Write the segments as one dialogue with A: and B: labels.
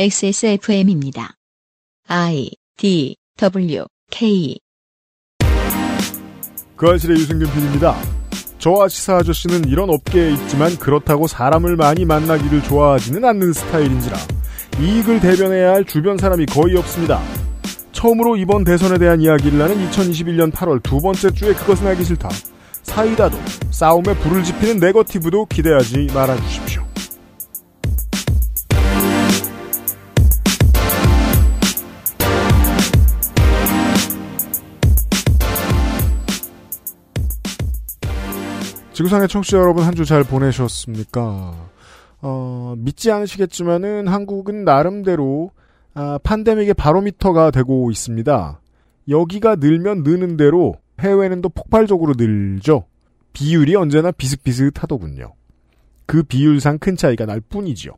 A: XSFM입니다. I D W K
B: 그 아실의 유승균 PD입니다. 저와 시사 아저씨는 이런 업계에 있지만 그렇다고 사람을 많이 만나기를 좋아하지는 않는 스타일인지라 이익을 대변해야 할 주변 사람이 거의 없습니다. 처음으로 이번 대선에 대한 이야기를 하는 2021년 8월 두 번째 주에 그것은 하기 싫다. 사이다도 싸움에 불을 지피는 네거티브도 기대하지 말아주십시오. 지구상의 청취자 여러분 한 주 잘 보내셨습니까? 어, 믿지 않으시겠지만은 한국은 나름대로 아, 판데믹의 바로미터가 되고 있습니다. 여기가 늘면 느는 대로 해외는 또 폭발적으로 늘죠. 비율이 언제나 비슷비슷하더군요. 그 비율상 큰 차이가 날 뿐이죠.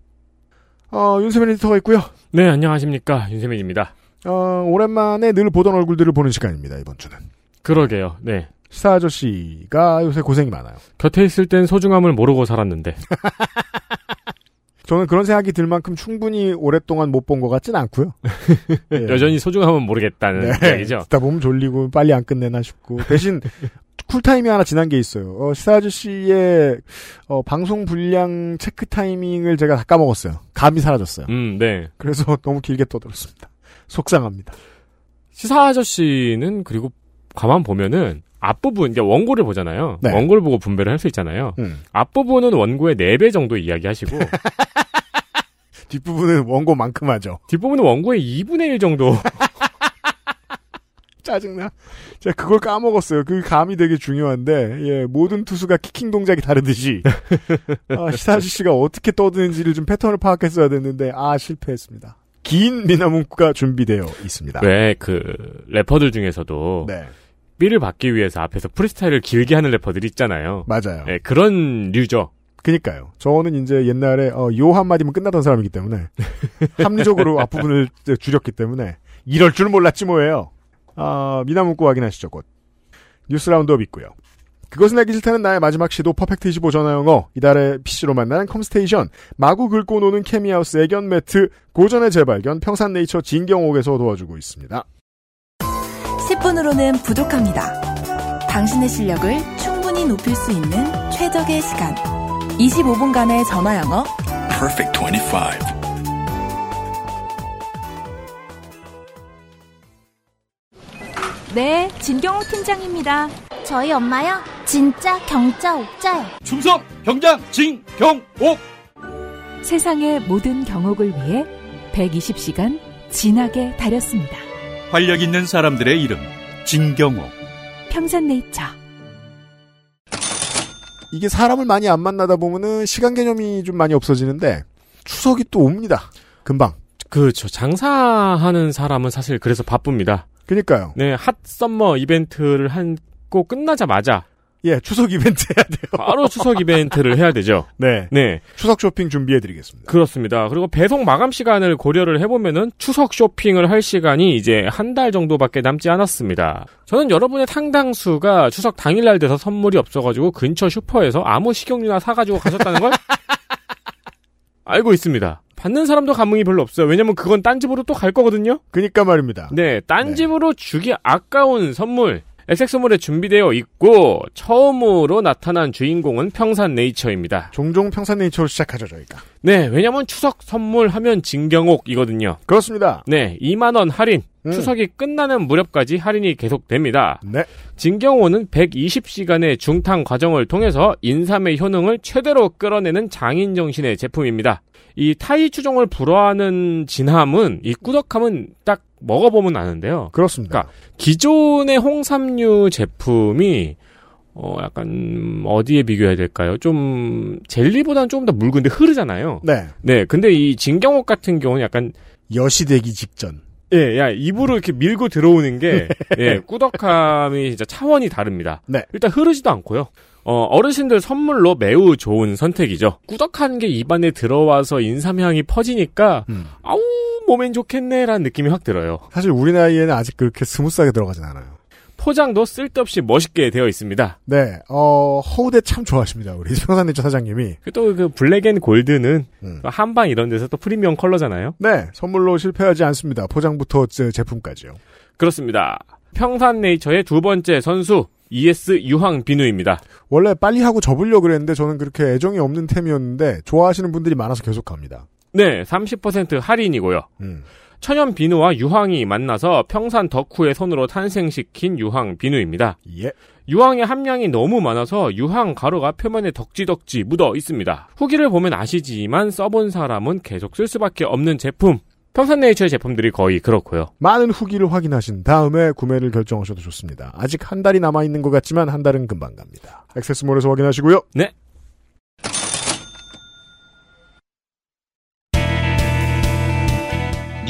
B: 어, 윤세민 에디터가 있고요.
C: 네, 안녕하십니까. 윤세민입니다.
B: 어, 오랜만에 늘 보던 얼굴들을 보는 시간입니다, 이번 주는.
C: 그러게요. 네.
B: 시사 아저씨가 요새 고생이 많아요.
C: 곁에 있을 땐 소중함을 모르고 살았는데.
B: 저는 그런 생각이 들 만큼 충분히 오랫동안 못 본 것 같진 않고요. 예.
C: 여전히 소중함은 모르겠다는
B: 네.
C: 얘기죠.
B: 듣다 보면 졸리고 빨리 안 끝내나 싶고 대신 쿨타임이 하나 지난 게 있어요. 어, 시사 아저씨의 어, 방송 분량 체크 타이밍을 제가 다 까먹었어요. 감이 사라졌어요.
C: 음, 네.
B: 그래서 너무 길게 떠들었습니다. 속상합니다.
C: 시사 아저씨는 그리고 가만 보면은 앞부분, 이제 원고를 보잖아요.
B: 네.
C: 원고를 보고 분배를 할 수 있잖아요.
B: 음.
C: 앞부분은 원고의 4배 정도 이야기하시고,
B: 뒷부분은 원고만큼 하죠.
C: 뒷부분은 원고의 2분의 1 정도.
B: 짜증나. 제가 그걸 까먹었어요. 그 감이 되게 중요한데, 예, 모든 투수가 키킹 동작이 다르듯이, 아, 시사 아저씨가 어떻게 떠드는지를 좀 패턴을 파악했어야 됐는데, 아, 실패했습니다. 긴 민하문구가 준비되어 있습니다.
C: 왜, 그, 래퍼들 중에서도,
B: 네,
C: 삘을 받기 위해서 앞에서 프리스타일을 길게 하는 래퍼들이 있잖아요.
B: 맞아요.
C: 네, 그런 류죠.
B: 그니까요. 저는 이제 옛날에, 어, 요 한마디면 끝나던 사람이기 때문에, 합리적으로 앞부분을 줄였기 때문에, 이럴 줄 몰랐지 뭐예요. 아, 민하문구 확인하시죠, 곧. 뉴스 roundup 있고요. 그것은 알기 싫다는 나의 마지막 시도 퍼펙트 25 전화영어 이달의 PC로 만나는 컴스테이션 마구 긁고 노는 케미하우스 애견 매트 고전의 재발견 평산네이처 진경옥에서 도와주고 있습니다.
D: 10분으로는 부족합니다. 당신의 실력을 충분히 높일 수 있는 최적의 시간. 25분간의 전화 영어.
E: Perfect 25.
D: 네, 진경호 팀장입니다.
F: 저희 엄마요? 진짜 경자 옥자요.
G: 충성 병장 진경옥
D: 세상의 모든 경옥을 위해 120시간 진하게 다렸습니다.
G: 활력 있는 사람들의 이름 진경옥
D: 평산네이처.
B: 이게 사람을 많이 안 만나다 보면은 시간 개념이 좀 많이 없어지는데 추석이 또 옵니다. 금방.
C: 그렇죠. 장사하는 사람은 사실 그래서 바쁩니다.
B: 그니까요.
C: 네, 핫 썸머 이벤트를 하고 끝나자마자
B: 예, 추석 이벤트 해야 돼요.
C: 바로 추석 이벤트를 해야 되죠.
B: 네.
C: 네,
B: 추석 쇼핑 준비해드리겠습니다.
C: 그렇습니다. 그리고 배송 마감 시간을 고려를 해보면은 추석 쇼핑을 할 시간이 이제 한 달 정도밖에 남지 않았습니다. 저는 여러분의 상당수가 추석 당일날 돼서 선물이 없어가지고 근처 슈퍼에서 아무 식용유나 사가지고 가셨다는 걸 알고 있습니다. 받는 사람도 감흥이 별로 없어요. 왜냐면 그건 딴 집으로 또 갈 거거든요.
B: 그니까 말입니다.
C: 네, 딴
B: 네.
C: 집으로 주기 아까운 선물 SX몰에 준비되어 있고 처음으로 나타난 주인공은 평산네이처입니다.
B: 종종 평산네이처로 시작하죠, 저희가.
C: 네, 왜냐면 추석 선물 하면 진경옥이거든요.
B: 그렇습니다.
C: 네, 2만 원 할인.
B: 음.
C: 추석이 끝나는 무렵까지 할인이 계속됩니다.
B: 네.
C: 진경호는 120시간의 중탕 과정을 통해서 인삼의 효능을 최대로 끌어내는 장인 정신의 제품입니다. 이 타이 추종을 불허하는 진함은 이 꾸덕함은 딱 먹어보면 아는데요.
B: 그렇습니다.
C: 그러니까 기존의 홍삼류 제품이 어 약간 어디에 비교해야 될까요? 좀 젤리보다는 조금 더 묽은데 흐르잖아요.
B: 네.
C: 네, 근데 이 진경옥 같은 경우는 약간
B: 여시되기 직전.
C: 예, 야 입으로 이렇게 밀고 들어오는 게 예, 꾸덕함이 진짜 차원이 다릅니다.
B: 네.
C: 일단 흐르지도 않고요. 어, 어르신들 선물로 매우 좋은 선택이죠. 꾸덕한 게 입안에 들어와서 인삼향이 퍼지니까
B: 음.
C: 아우 몸엔 좋겠네라는 느낌이 확 들어요.
B: 사실 우리 나이에는 아직 그렇게 smooth하게 들어가진 않아요.
C: 포장도 쓸데없이 멋있게 되어 있습니다.
B: 네, 어, 허우대 참 좋아하십니다. 우리 평산네이처 사장님이.
C: 또 그 black and gold는
B: 음.
C: 한방 이런 데서 또 프리미엄 컬러잖아요.
B: 네, 선물로 실패하지 않습니다. 포장부터 제- 제품까지요.
C: 그렇습니다. 평산네이처의 두 번째 선수 ES 유황 비누입니다.
B: 원래 빨리 하고 접으려고 그랬는데 저는 그렇게 애정이 없는 템이었는데 좋아하시는 분들이 많아서 계속 갑니다.
C: 네, 30% 할인이고요.
B: 음.
C: 천연 비누와 유황이 만나서 평산 덕후의 손으로 탄생시킨 유황 비누입니다.
B: 예.
C: 유황의 함량이 너무 많아서 유황 가루가 표면에 덕지덕지 묻어 있습니다. 후기를 보면 아시지만 써본 사람은 계속 쓸 수밖에 없는 제품. 평산네이처의 제품들이 거의 그렇고요.
B: 많은 후기를 확인하신 다음에 구매를 결정하셔도 좋습니다. 아직 한 달이 남아 있는 것 같지만 한 달은 금방 갑니다. 액세스몰에서 확인하시고요.
C: 네.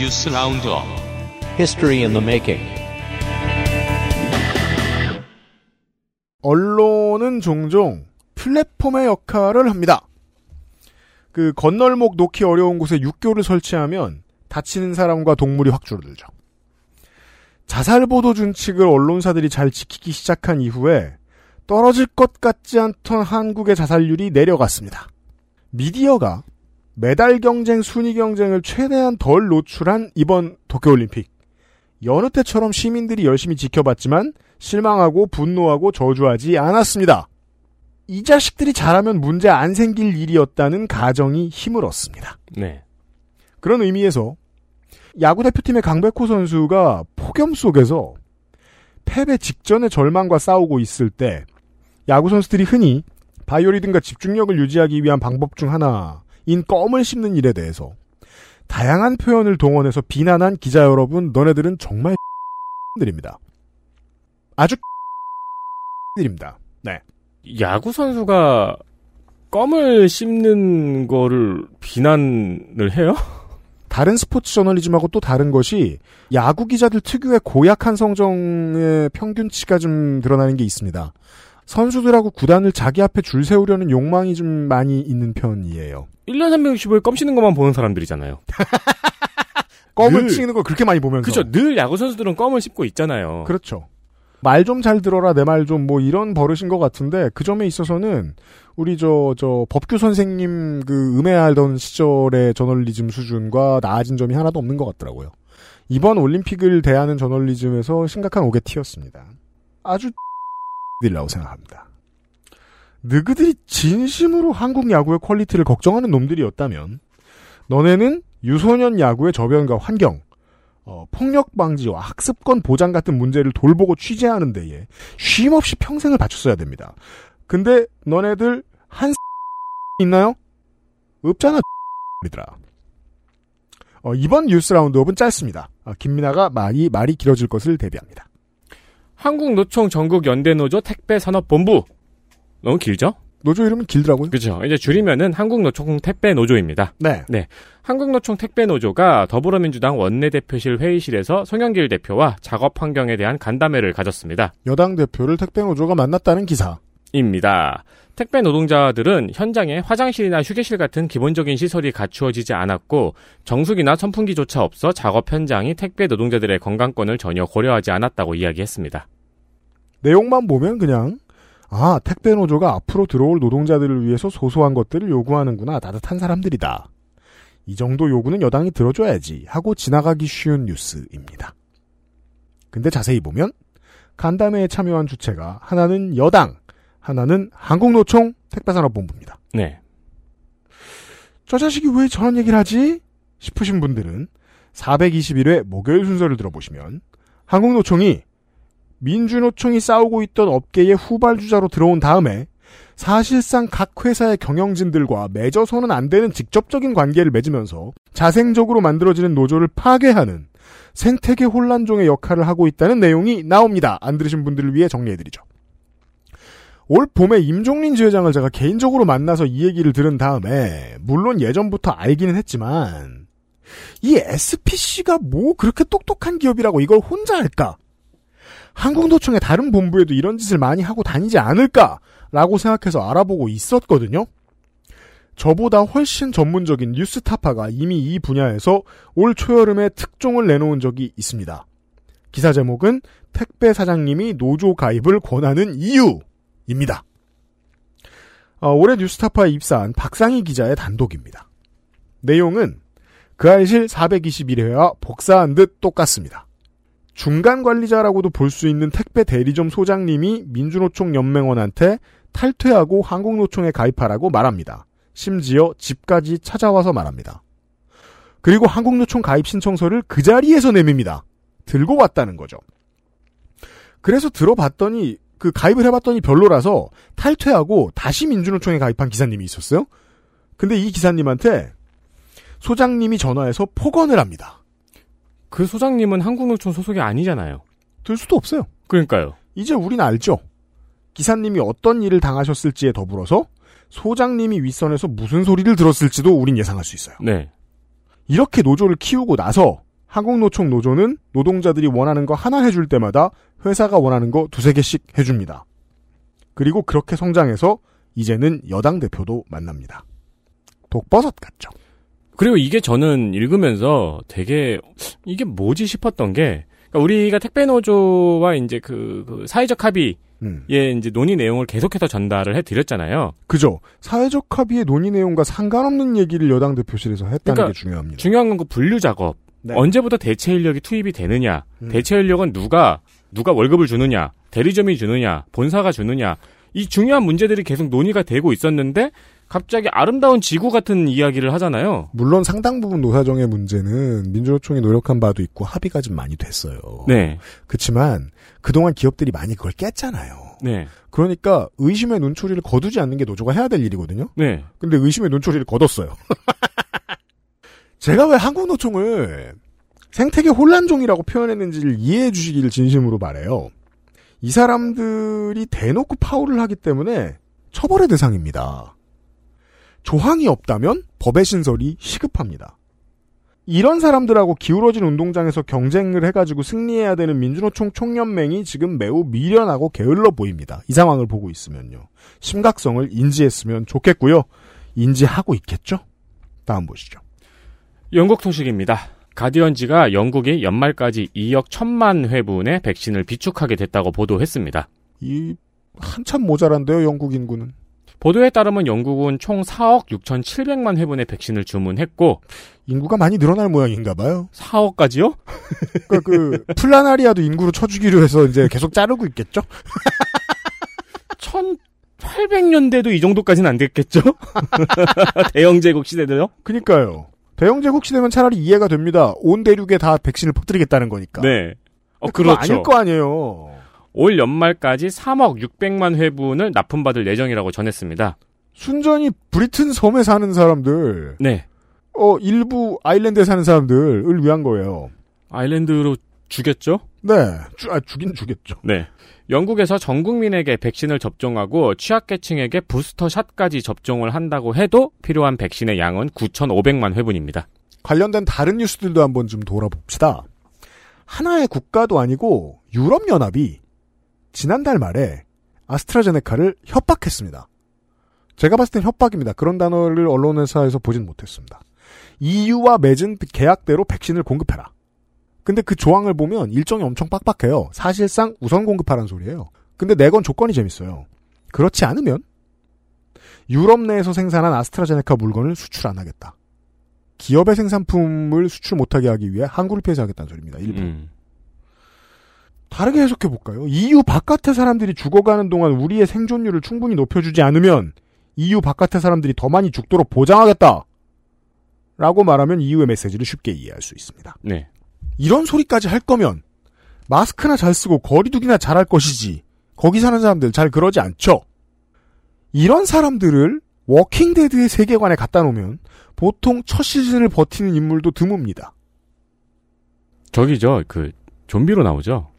H: 뉴스 roundup
I: History in the making.
B: 언론은 종종 플랫폼의 역할을 합니다. 그 건널목 놓기 어려운 곳에 육교를 설치하면 다치는 사람과 동물이 확 줄어들죠. 자살 보도 준칙을 언론사들이 잘 지키기 시작한 이후에 떨어질 것 같지 않던 한국의 자살률이 내려갔습니다. 미디어가 메달 경쟁, 순위 경쟁을 최대한 덜 노출한 이번 도쿄올림픽. 여느 때처럼 시민들이 열심히 지켜봤지만 실망하고 분노하고 저주하지 않았습니다. 이 자식들이 잘하면 문제 안 생길 일이었다는 가정이 힘을 얻습니다.
C: 네.
B: 그런 의미에서 야구 대표팀의 강백호 선수가 폭염 속에서 패배 직전의 절망과 싸우고 있을 때 야구 선수들이 흔히 바이오리듬과 집중력을 유지하기 위한 방법 중 하나 인 껌을 씹는 일에 대해서 다양한 표현을 동원해서 비난한 기자 여러분, 너네들은 정말 들입니다. 아주 들입니다. 네.
C: 야구 선수가 껌을 씹는 거를 비난을 해요?
B: 다른 스포츠 저널리즘하고 또 다른 것이 야구 기자들 특유의 고약한 성정의 평균치가 좀 드러나는 게 있습니다. 선수들하고 구단을 자기 앞에 줄 세우려는 욕망이 좀 많이 있는 편이에요.
C: 1년 365일 껌 씹는 것만 보는 사람들이잖아요.
B: 껌을
C: 늘-
B: 치는 걸 그렇게 많이 보면서.
C: 그죠? 늘 야구 선수들은 껌을 씹고 있잖아요.
B: 그렇죠. 말 좀 잘 들어라 내 말 좀 뭐 이런 버릇인 것 같은데 그 점에 있어서는 우리 저 저 법규 선생님 그 음해하던 시절의 저널리즘 수준과 나아진 점이 하나도 없는 것 같더라고요. 이번 올림픽을 대하는 저널리즘에서 심각한 옥의 티였습니다. 아주 들이라고 생각합니다. 너희들이 진심으로 한국 야구의 quality를 걱정하는 놈들이었다면 너네는 유소년 야구의 저변과 환경, 어, 폭력 방지와 학습권 보장 같은 문제를 돌보고 취재하는 데에 쉼없이 평생을 바쳤어야 됩니다. 근데 너네들 한 있나요? 없잖아. 이들아. 어, 이번 뉴스 라운드업은 짧습니다. 아, 김민아가 말이 말이 길어질 것을 대비합니다.
C: 한국노총 전국연대노조 택배산업본부. 너무 길죠?
B: 노조 이름은 길더라고요.
C: 그죠. 이제 줄이면은 한국노총 택배노조입니다.
B: 네.
C: 한국노총 택배노조가 더불어민주당 원내대표실 회의실에서 송영길 대표와 작업 환경에 대한 간담회를 가졌습니다.
B: 여당 대표를 택배 노조가 만났다는 기사.
C: 입니다. 택배 노동자들은 현장에 화장실이나 휴게실 같은 기본적인 시설이 갖추어지지 않았고 정수기나 선풍기조차 없어 작업 현장이 택배 노동자들의 건강권을 전혀 고려하지 않았다고 이야기했습니다.
B: 내용만 보면 그냥 아 택배 노조가 앞으로 들어올 노동자들을 위해서 소소한 것들을 요구하는구나 따뜻한 사람들이다. 이 정도 요구는 여당이 들어줘야지 하고 지나가기 쉬운 뉴스입니다. 근데 자세히 보면 간담회에 참여한 주체가 하나는 여당, 하나는 한국노총 택배산업본부입니다.
C: 네.
B: 저 자식이 왜 저런 얘기를 하지? 싶으신 분들은 421회 목요일 순서를 들어보시면 한국노총이 민주노총이 싸우고 있던 업계의 후발주자로 들어온 다음에 사실상 각 회사의 경영진들과 맺어서는 안 되는 직접적인 관계를 맺으면서 자생적으로 만들어지는 노조를 파괴하는 생태계 혼란종의 역할을 하고 있다는 내용이 나옵니다. 안 들으신 분들을 위해 정리해드리죠. 올 봄에 임종린 지회장을 제가 개인적으로 만나서 이 얘기를 들은 다음에 물론 예전부터 알기는 했지만 이 SPC가 뭐 그렇게 똑똑한 기업이라고 이걸 혼자 할까? 한국노총의 다른 본부에도 이런 짓을 많이 하고 다니지 않을까라고 생각해서 알아보고 있었거든요. 저보다 훨씬 전문적인 뉴스타파가 이미 이 분야에서 올 초여름에 특종을 내놓은 적이 있습니다. 기사 제목은 택배 사장님이 노조 가입을 권하는 이유 입니다. 어, 올해 뉴스타파에 입사한 박상희 기자의 단독입니다. 내용은 그 알실 421회와 복사한 듯 똑같습니다. 중간 관리자라고도 볼 수 있는 택배 대리점 소장님이 민주노총 연맹원한테 탈퇴하고 한국노총에 가입하라고 말합니다. 심지어 집까지 찾아와서 말합니다. 그리고 한국노총 가입 신청서를 그 자리에서 내밉니다. 들고 왔다는 거죠. 그래서 들어봤더니 그 가입을 해봤더니 별로라서 탈퇴하고 다시 민주노총에 가입한 기사님이 있었어요. 근데 이 기사님한테 소장님이 전화해서 폭언을 합니다.
C: 그 소장님은 한국노총 소속이 아니잖아요.
B: 들 수도 없어요.
C: 그러니까요.
B: 이제 우린 알죠. 기사님이 어떤 일을 당하셨을지에 더불어서 소장님이 윗선에서 무슨 소리를 들었을지도 우린 예상할 수 있어요.
C: 네.
B: 이렇게 노조를 키우고 나서 한국노총 노조는 노동자들이 원하는 거 하나 해줄 때마다 회사가 원하는 거 두세 개씩 해줍니다. 그리고 그렇게 성장해서 이제는 여당 대표도 만납니다. 독버섯 같죠.
C: 그리고 이게 저는 읽으면서 되게 이게 뭐지 싶었던 게 그러니까 우리가 택배 노조와 이제 그, 그 사회적 합의
B: 음.
C: 예, 이제 논의 내용을 계속해서 전달을 해드렸잖아요.
B: 그죠. 사회적 합의의 논의 내용과 상관없는 얘기를 여당 대표실에서 했다는
C: 그러니까
B: 게 중요합니다.
C: 중요한 건 그 분류 작업.
B: 네.
C: 언제부터 대체 인력이 투입이 되느냐.
B: 음.
C: 대체 인력은 누가, 누가 월급을 주느냐. 대리점이 주느냐. 본사가 주느냐. 이 중요한 문제들이 계속 논의가 되고 있었는데 갑자기 아름다운 지구 같은 이야기를 하잖아요.
B: 물론 상당 부분 노사정의 문제는 민주노총이 노력한 바도 있고 합의가 좀 많이 됐어요.
C: 네.
B: 그렇지만 그동안 기업들이 많이 그걸 깼잖아요.
C: 네.
B: 그러니까 의심의 눈초리를 거두지 않는 게 노조가 해야 될 일이거든요.
C: 네.
B: 근데 의심의 눈초리를 거뒀어요. 제가 왜 한국노총을 생태계 혼란종이라고 표현했는지를 이해해 주시기를 진심으로 바래요. 이 사람들이 대놓고 파울을 하기 때문에 처벌의 대상입니다. 조항이 없다면 법의 신설이 시급합니다. 이런 사람들하고 기울어진 운동장에서 경쟁을 해가지고 승리해야 되는 민주노총 총연맹이 지금 매우 미련하고 게을러 보입니다. 이 상황을 보고 있으면요. 심각성을 인지했으면 좋겠고요. 인지하고 있겠죠? 다음 보시죠.
C: 영국 소식입니다. 가디언지가 영국이 연말까지 2억 1천만 회분의 백신을 비축하게 됐다고 보도했습니다.
B: 이 한참 모자란데요, 영국 인구는.
C: 보도에 따르면 영국은 총 4억 6,700만 회분의 백신을 주문했고
B: 인구가 많이 늘어날 모양인가 봐요.
C: 4억까지요?
B: 그러니까 그 플라나리아도 인구로 쳐주기로 해서 이제 계속 자르고 있겠죠?
C: 1800년대도 이 정도까지는 안 됐겠죠? 대영 제국 시대도요?
B: 그니까요. 대영 제국 시대면 차라리 이해가 됩니다. 온 대륙에 다 백신을 퍼뜨리겠다는 거니까.
C: 네. 어, 그렇죠.
B: 아닐 거 아니에요.
C: 올 연말까지 3억 600만 회분을 납품받을 예정이라고 전했습니다.
B: 순전히 브리튼 섬에 사는 사람들,
C: 네.
B: 어, 일부 아일랜드에 사는 사람들을 위한 거예요.
C: 아일랜드로 주겠죠?
B: 네. 주, 아, 주긴 주겠죠.
C: 네. 영국에서 전 국민에게 백신을 접종하고 취약계층에게 부스터샷까지 접종을 한다고 해도 필요한 백신의 양은 9,500만 회분입니다.
B: 관련된 다른 뉴스들도 한번 좀 돌아봅시다. 하나의 국가도 아니고 유럽연합이 지난달 말에 아스트라제네카를 협박했습니다. 제가 봤을 땐 협박입니다. 그런 단어를 언론회사에서 보진 못했습니다. EU와 맺은 계약대로 백신을 공급해라. 근데 그 조항을 보면 일정이 엄청 빡빡해요. 사실상 우선 공급하라는 소리예요. 근데 내건 조건이 재밌어요. 그렇지 않으면 유럽 내에서 생산한 아스트라제네카 물건을 수출 안 하겠다. 기업의 생산품을 수출 못하게 하기 위해 항구를 폐쇄하겠다는 소리입니다. 일부.
C: 음.
B: 다르게 해석해 볼까요? EU 바깥의 사람들이 죽어가는 동안 우리의 생존율을 충분히 높여주지 않으면 EU 바깥의 사람들이 더 많이 죽도록 보장하겠다. 라고 말하면 EU의 메시지를 쉽게 이해할 수 있습니다.
C: 네.
B: 이런 소리까지 할 거면 마스크나 잘 쓰고 거리두기나 잘 할 것이지. 거기 사는 사람들 잘 그러지 않죠. 이런 사람들을 워킹데드의 세계관에 갖다 놓으면 보통 첫 시즌을 버티는 인물도 드뭅니다.
C: 저기죠. 그 좀비로 나오죠.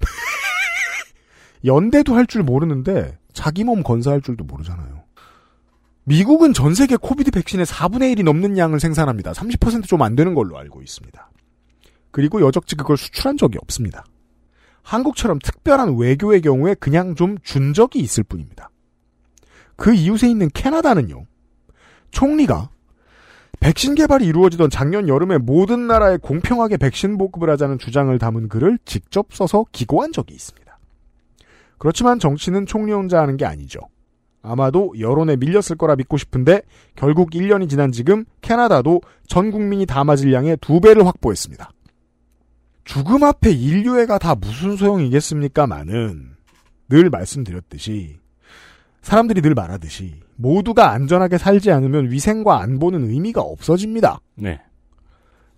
B: 연대도 할 줄 모르는데 자기 몸 건사할 줄도 모르잖아요. 미국은 전 세계 Covid 백신의 4분의 1이 넘는 양을 생산합니다. 30%좀 안 되는 걸로 알고 있습니다. 그리고 여적지 그걸 수출한 적이 없습니다. 한국처럼 특별한 외교의 경우에 그냥 좀 준 적이 있을 뿐입니다. 그 이웃에 있는 캐나다는요. 총리가 백신 개발이 이루어지던 작년 여름에 모든 나라에 공평하게 백신 보급을 하자는 주장을 담은 글을 직접 써서 기고한 적이 있습니다. 그렇지만 정치는 총리 혼자 하는 게 아니죠. 아마도 여론에 밀렸을 거라 믿고 싶은데 결국 1년이 지난 지금 캐나다도 전 국민이 다 맞을 양의 두 배를 확보했습니다. 죽음 앞에 인류애가 다 무슨 소용이겠습니까마는 늘 말씀드렸듯이 사람들이 늘 말하듯이 모두가 안전하게 살지 않으면 위생과 안보는 의미가 없어집니다.
C: 네.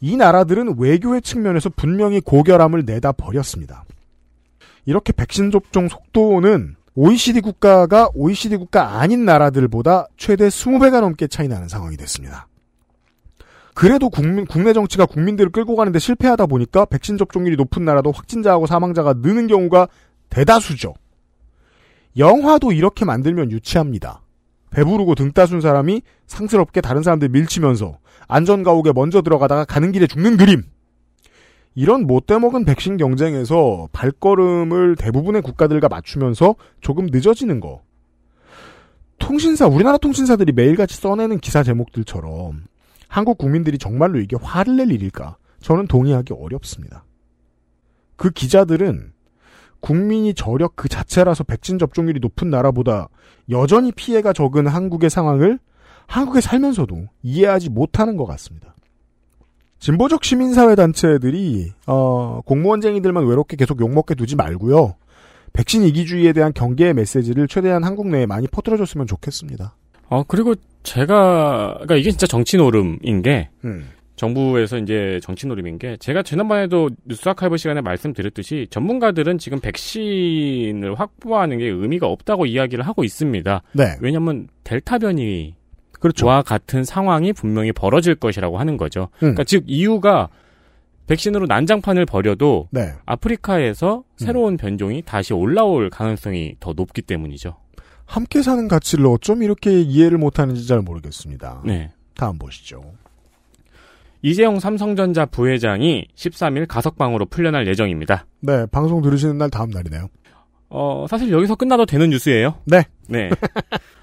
B: 이 나라들은 외교의 측면에서 분명히 고결함을 내다 버렸습니다. 이렇게 백신 접종 속도는 OECD 국가가 OECD 국가 아닌 나라들보다 최대 20배가 넘게 차이 나는 상황이 됐습니다. 그래도 국민, 국내 정치가 국민들을 끌고 가는데 실패하다 보니까 백신 접종률이 높은 나라도 확진자하고 사망자가 느는 경우가 대다수죠. 영화도 이렇게 만들면 유치합니다. 배부르고 등 따순 사람이 상스럽게 다른 사람들 밀치면서 안전가옥에 먼저 들어가다가 가는 길에 죽는 그림. 이런 못돼먹은 백신 경쟁에서 발걸음을 대부분의 국가들과 맞추면서 조금 늦어지는 거. 통신사, 우리나라 통신사들이 매일같이 써내는 기사 제목들처럼 한국 국민들이 정말로 이게 화를 낼 일일까? 저는 동의하기 어렵습니다. 그 기자들은 국민이 저력 그 자체라서 백신 접종률이 높은 나라보다 여전히 피해가 적은 한국의 상황을 한국에 살면서도 이해하지 못하는 것 같습니다. 진보적 시민사회 단체들이 어, 공무원쟁이들만 외롭게 계속 욕먹게 두지 말고요. 백신 이기주의에 대한 경계의 메시지를 최대한 한국 내에 많이 퍼뜨려줬으면 좋겠습니다.
C: 어, 그리고 제가, 그러니까 이게 진짜 정치 노름인 게,
B: 음.
C: 정부에서 이제 정치 노림인 게, 제가 지난번에도 뉴스 아카이브 시간에 말씀드렸듯이, 전문가들은 지금 백신을 확보하는 게 의미가 없다고 이야기를 하고 있습니다.
B: 네,
C: 왜냐면, 델타 변이와
B: 그렇죠.
C: 같은 상황이 분명히 벌어질 것이라고 하는 거죠.
B: 음.
C: 그러니까 즉, 이유가, 백신으로 난장판을 벌여도,
B: 네,
C: 아프리카에서 새로운 변종이 다시 올라올 가능성이 더 높기 때문이죠.
B: 함께 사는 가치를 어쩜 이렇게 이해를 못하는지 잘 모르겠습니다.
C: 네.
B: 다음 보시죠.
C: 이재용 삼성전자 부회장이 13일 가석방으로 풀려날 예정입니다.
B: 네, 방송 들으시는 날 다음 날이네요.
C: 어, 사실 여기서 끝나도 되는 뉴스예요.
B: 네.
C: 네.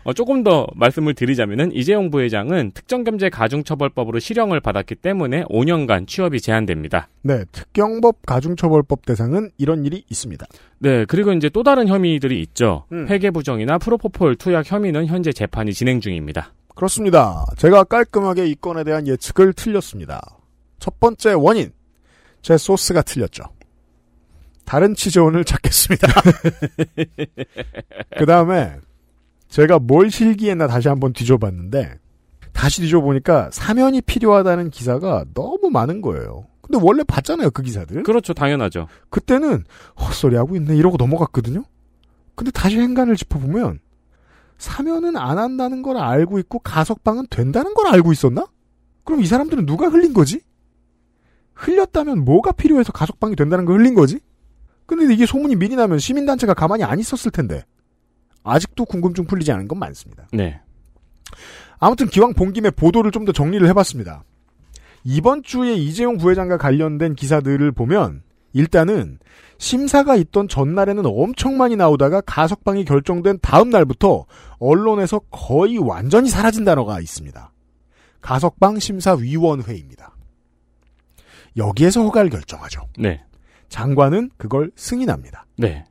C: 어, 조금 더 말씀을 드리자면은 이재용 부회장은 특정범죄 가중처벌법으로 실형을 받았기 때문에 5년간 취업이 제한됩니다.
B: 네, 특경법 가중처벌법 대상은 이런 일이 있습니다.
C: 네, 그리고 이제 또 다른 혐의들이 있죠.
B: 음.
C: 회계부정이나 프로포폴 투약 혐의는 현재 재판이 진행 중입니다.
B: 그렇습니다. 제가 깔끔하게 이 건에 대한 예측을 틀렸습니다. 첫 번째 원인, 제 소스가 틀렸죠. 다른 치즈원을 찾겠습니다. 그 다음에 제가 뭘 실기했나 다시 한번 뒤져봤는데 다시 뒤져보니까 사면이 필요하다는 기사가 너무 많은 거예요. 근데 원래 봤잖아요, 그 기사들.
C: 그렇죠, 당연하죠.
B: 그때는 헛소리 하고 있네 이러고 넘어갔거든요. 근데 다시 행간을 짚어보면 사면은 안 한다는 걸 알고 있고 가석방은 된다는 걸 알고 있었나? 그럼 이 사람들은 누가 흘린 거지? 흘렸다면 뭐가 필요해서 가석방이 된다는 걸 흘린 거지? 근데 이게 소문이 미리 나면 시민단체가 가만히 안 있었을 텐데 아직도 궁금증 풀리지 않은 건 많습니다.
C: 네.
B: 아무튼 기왕 본 김에 보도를 좀 더 정리를 해봤습니다. 이번 주에 이재용 부회장과 관련된 기사들을 보면 일단은 심사가 있던 전날에는 엄청 많이 나오다가 가석방이 결정된 다음 날부터 언론에서 거의 완전히 사라진 단어가 있습니다. 가석방 심사위원회입니다. 여기에서 허가를 결정하죠.
C: 네.
B: 장관은 그걸 승인합니다.
C: 네.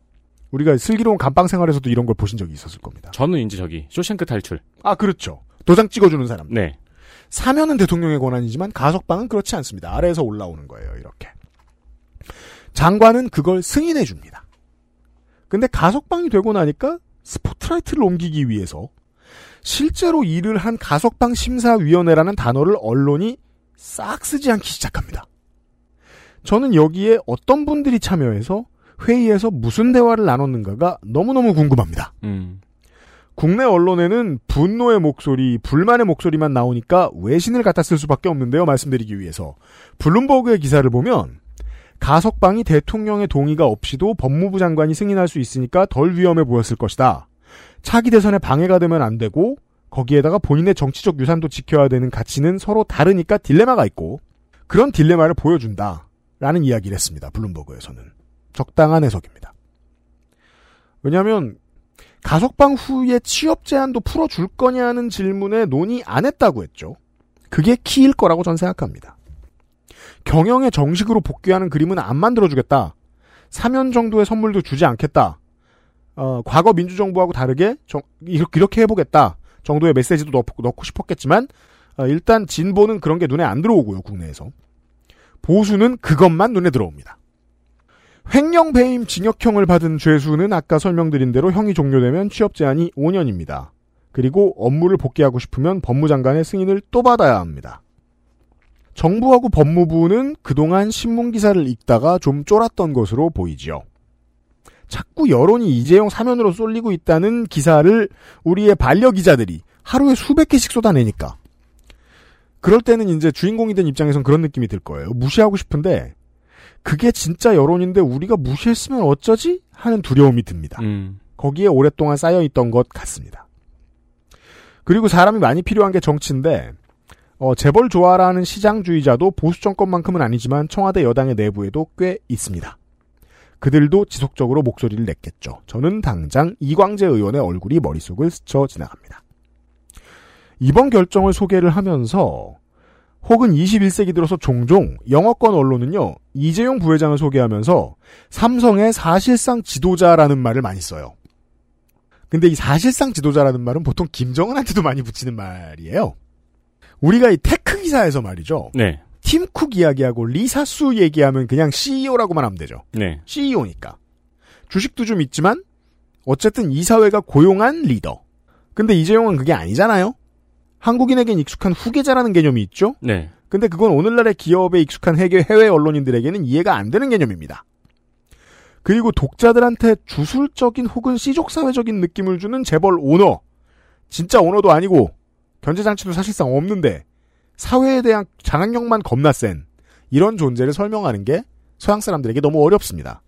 B: 우리가 슬기로운 감방 생활에서도 이런 걸 보신 적이 있었을 겁니다.
C: 저는 이제 저기 쇼생크 탈출.
B: 아 그렇죠. 도장 찍어주는 사람.
C: 네.
B: 사면은 대통령의 권한이지만 가석방은 그렇지 않습니다. 아래에서 올라오는 거예요. 이렇게. 장관은 그걸 승인해 줍니다. 근데 가석방이 되고 나니까 스포트라이트를 옮기기 위해서 실제로 일을 한 가석방 심사위원회라는 단어를 언론이 싹 쓰지 않기 시작합니다. 저는 여기에 어떤 분들이 참여해서 회의에서 무슨 대화를 나눴는가가 너무너무 궁금합니다.
C: 음.
B: 국내 언론에는 분노의 목소리, 불만의 목소리만 나오니까 외신을 갖다 쓸 수밖에 없는데요. 말씀드리기 위해서. 블룸버그의 기사를 보면 가석방이 대통령의 동의가 없이도 법무부 장관이 승인할 수 있으니까 덜 위험해 보였을 것이다. 차기 대선에 방해가 되면 안 되고 거기에다가 본인의 정치적 유산도 지켜야 되는 가치는 서로 다르니까 딜레마가 있고 그런 딜레마를 보여준다. 라는 이야기를 했습니다. 블룸버그에서는. 적당한 해석입니다. 왜냐하면 가석방 후에 취업 제한도 풀어줄 거냐는 질문에 논의 안 했다고 했죠. 그게 키일 거라고 전 생각합니다. 경영에 정식으로 복귀하는 그림은 안 만들어주겠다. 사면 정도의 선물도 주지 않겠다. 어, 과거 민주정부하고 다르게 정- 이렇게 해보겠다. 정도의 메시지도 넣고, 넣고 싶었겠지만 어, 일단 진보는 그런 게 눈에 안 들어오고요. 국내에서. 보수는 그것만 눈에 들어옵니다. 횡령 배임 징역형을 받은 죄수는 아까 설명드린 대로 형이 종료되면 취업 제한이 5년입니다. 그리고 업무를 복귀하고 싶으면 법무장관의 승인을 또 받아야 합니다. 정부하고 법무부는 그동안 신문기사를 읽다가 좀 쫄았던 것으로 보이지요. 자꾸 여론이 이재용 사면으로 쏠리고 있다는 기사를 우리의 반려 기자들이 하루에 수백 개씩 쏟아내니까. 그럴 때는 이제 주인공이 된 입장에선 그런 느낌이 들 거예요. 무시하고 싶은데, 그게 진짜 여론인데 우리가 무시했으면 어쩌지? 하는 두려움이 듭니다.
C: 음.
B: 거기에 오랫동안 쌓여 있던 것 같습니다. 그리고 사람이 많이 필요한 게 정치인데, 어, 재벌 좋아라는 시장주의자도 보수 정권만큼은 아니지만 청와대 여당의 내부에도 꽤 있습니다. 그들도 지속적으로 목소리를 냈겠죠. 저는 당장 이광재 의원의 얼굴이 머릿속을 스쳐 지나갑니다. 이번 결정을 소개를 하면서 혹은 21세기 들어서 종종 영어권 언론은요, 이재용 부회장을 소개하면서 삼성의 사실상 지도자라는 말을 많이 써요. 근데 이 사실상 지도자라는 말은 보통 김정은한테도 많이 붙이는 말이에요. 우리가 이 tech 기사에서 말이죠.
C: 네.
B: 팀쿡 이야기하고 리사 수 얘기하면 그냥 CEO라고만 하면 되죠.
C: 네.
B: CEO니까. 주식도 좀 있지만 어쨌든 이 사회가 고용한 리더. 근데 이재용은 그게 아니잖아요. 한국인에겐 익숙한 후계자라는 개념이 있죠.
C: 네.
B: 근데 그건 오늘날의 기업에 익숙한 해외 언론인들에게는 이해가 안 되는 개념입니다. 그리고 독자들한테 주술적인 혹은 시족사회적인 느낌을 주는 재벌 오너. 진짜 오너도 아니고 견제장치도 사실상 없는데 사회에 대한 장악력만 겁나 센 이런 존재를 설명하는 게 서양 사람들에게 너무 어렵습니다.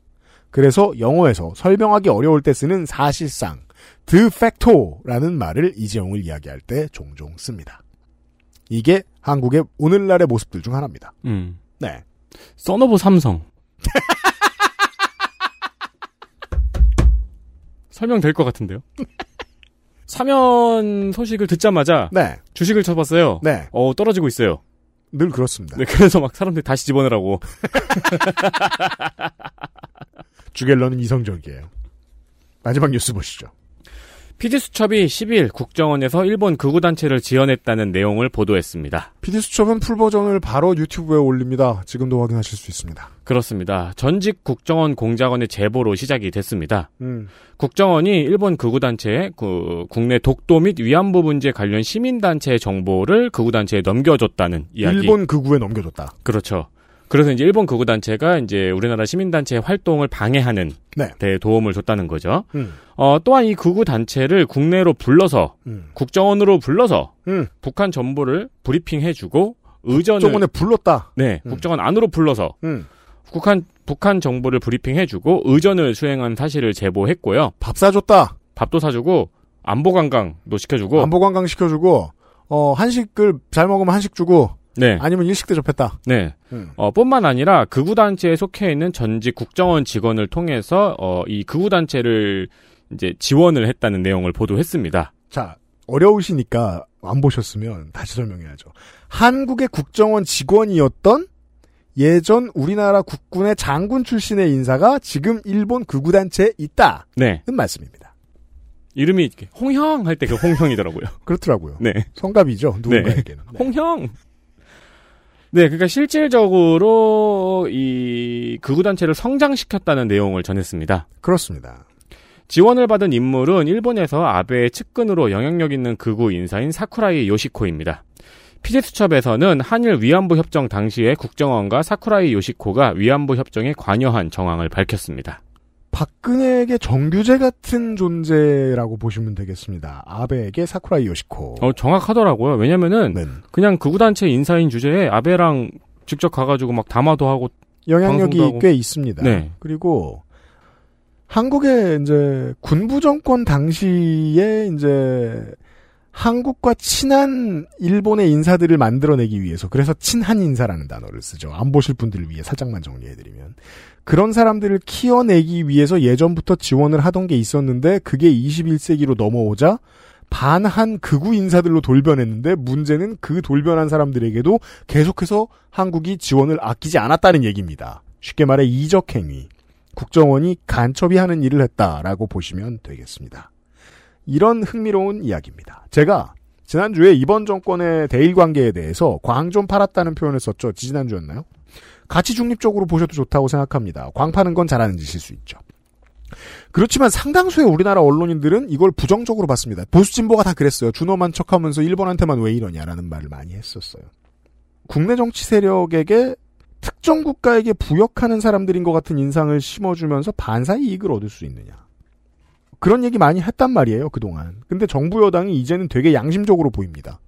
B: 그래서 영어에서 설명하기 어려울 때 쓰는 사실상 de facto라는 말을 이재용을 이야기할 때 종종 씁니다. 이게 한국의 오늘날의 모습들 중 하나입니다.
C: 음.
B: 네.
C: 써너브 삼성. 설명될 것 같은데요? 사면 소식을 듣자마자
B: 네.
C: 주식을 쳐봤어요.
B: 네.
C: 어 떨어지고 있어요.
B: 늘 그렇습니다.
C: 네, 그래서 막 사람들이 다시 집어넣으라고.
B: 주갤러는 이성적이에요. 마지막 뉴스 보시죠.
C: 피디수첩이 10일 국정원에서 일본 극우단체를 지원했다는 내용을 보도했습니다.
B: PD수첩은 풀버전을 바로 유튜브에 올립니다. 지금도 확인하실 수 있습니다.
C: 그렇습니다. 전직 국정원 공작원의 제보로 시작이 됐습니다.
B: 음.
C: 국정원이 일본 극우단체에 그 국내 독도 및 위안부 문제 관련 시민단체의 정보를 극우단체에 넘겨줬다는 이야기.
B: 일본 극우에 넘겨줬다.
C: 그렇죠. 그래서 이제 일본 극우 단체가 이제 우리나라 시민 단체의 활동을 방해하는
B: 네.
C: 데 도움을 줬다는 거죠.
B: 음.
C: 어, 또한 이 극우 단체를 국내로 불러서
B: 음.
C: 국정원으로 불러서
B: 음.
C: 북한 정보를 브리핑해 주고 의전을
B: 국정원에 불렀다.
C: 네
B: 음.
C: 국정원 안으로 불러서
B: 음.
C: 북한 북한 정보를 브리핑해 주고 의전을 수행한 사실을 제보했고요.
B: 밥 사줬다.
C: 밥도 사주고 안보 관광도 시켜주고
B: 안보 관광 시켜주고 어 한식을 잘 먹으면 한식 주고
C: 네
B: 아니면 일식 대접했다.
C: 네.
B: 음.
C: 어, 뿐만 아니라 극우단체에 속해 있는 전직 국정원 직원을 통해서, 어, 이 극우단체를 이제 지원을 했다는 내용을 보도했습니다.
B: 자 어려우시니까 안 보셨으면 다시 설명해야죠. 한국의 국정원 직원이었던 예전 우리나라 국군의 장군 출신의 인사가 지금 일본 극우단체에 있다는
C: 네.
B: 말씀입니다.
C: 이름이 홍형 할 때 그 홍형이더라고요.
B: 그렇더라고요.
C: 네.
B: 성갑이죠. 누군가에게는. 네.
C: 홍형! 네, 그러니까 실질적으로 이 극우단체를 성장시켰다는 내용을 전했습니다.
B: 그렇습니다.
C: 지원을 받은 인물은 일본에서 아베의 측근으로 영향력 있는 극우 인사인 사쿠라이 요시코입니다. 피제수첩에서는 한일 위안부 협정 당시에 국정원과 사쿠라이 요시코가 위안부 협정에 관여한 정황을 밝혔습니다.
B: 박근혜에게 정규제 같은 존재라고 보시면 되겠습니다. 아베에게 사쿠라이 요시코.
C: 어, 정확하더라고요. 왜냐면은
B: 네.
C: 그냥 극우단체 인사인 주제에 아베랑 직접 가가지고 막 담화도 하고
B: 영향력이
C: 하고.
B: 꽤 있습니다.
C: 네.
B: 그리고 한국의 이제 군부 정권 당시에 이제 한국과 친한 일본의 인사들을 만들어내기 위해서 그래서 친한 인사라는 단어를 쓰죠. 안 보실 분들을 위해 살짝만 정리해드리면 그런 사람들을 키워내기 위해서 예전부터 지원을 하던 게 있었는데 그게 21세기로 넘어오자 반한 극우 인사들로 돌변했는데 문제는 그 돌변한 사람들에게도 계속해서 한국이 지원을 아끼지 않았다는 얘기입니다. 쉽게 말해 이적 행위. 국정원이 간첩이 하는 일을 했다라고 보시면 되겠습니다. 이런 흥미로운 이야기입니다. 제가 지난주에 이번 정권의 대일 관계에 대해서 광 좀 팔았다는 표현을 썼죠. 지난주였나요? 가치 중립적으로 보셔도 좋다고 생각합니다. 광 파는 건 잘하는 짓일 수 있죠. 그렇지만 상당수의 우리나라 언론인들은 이걸 부정적으로 봤습니다. 보수 진보가 다 그랬어요. 준엄한 척하면서 일본한테만 왜 이러냐라는 말을 많이 했었어요. 국내 정치 세력에게 특정 국가에게 부역하는 사람들인 것 같은 인상을 심어주면서 반사 이익을 얻을 수 있느냐. 그런 얘기 많이 했단 말이에요, 그동안. 근데 정부 여당이 이제는 되게 양심적으로 보입니다.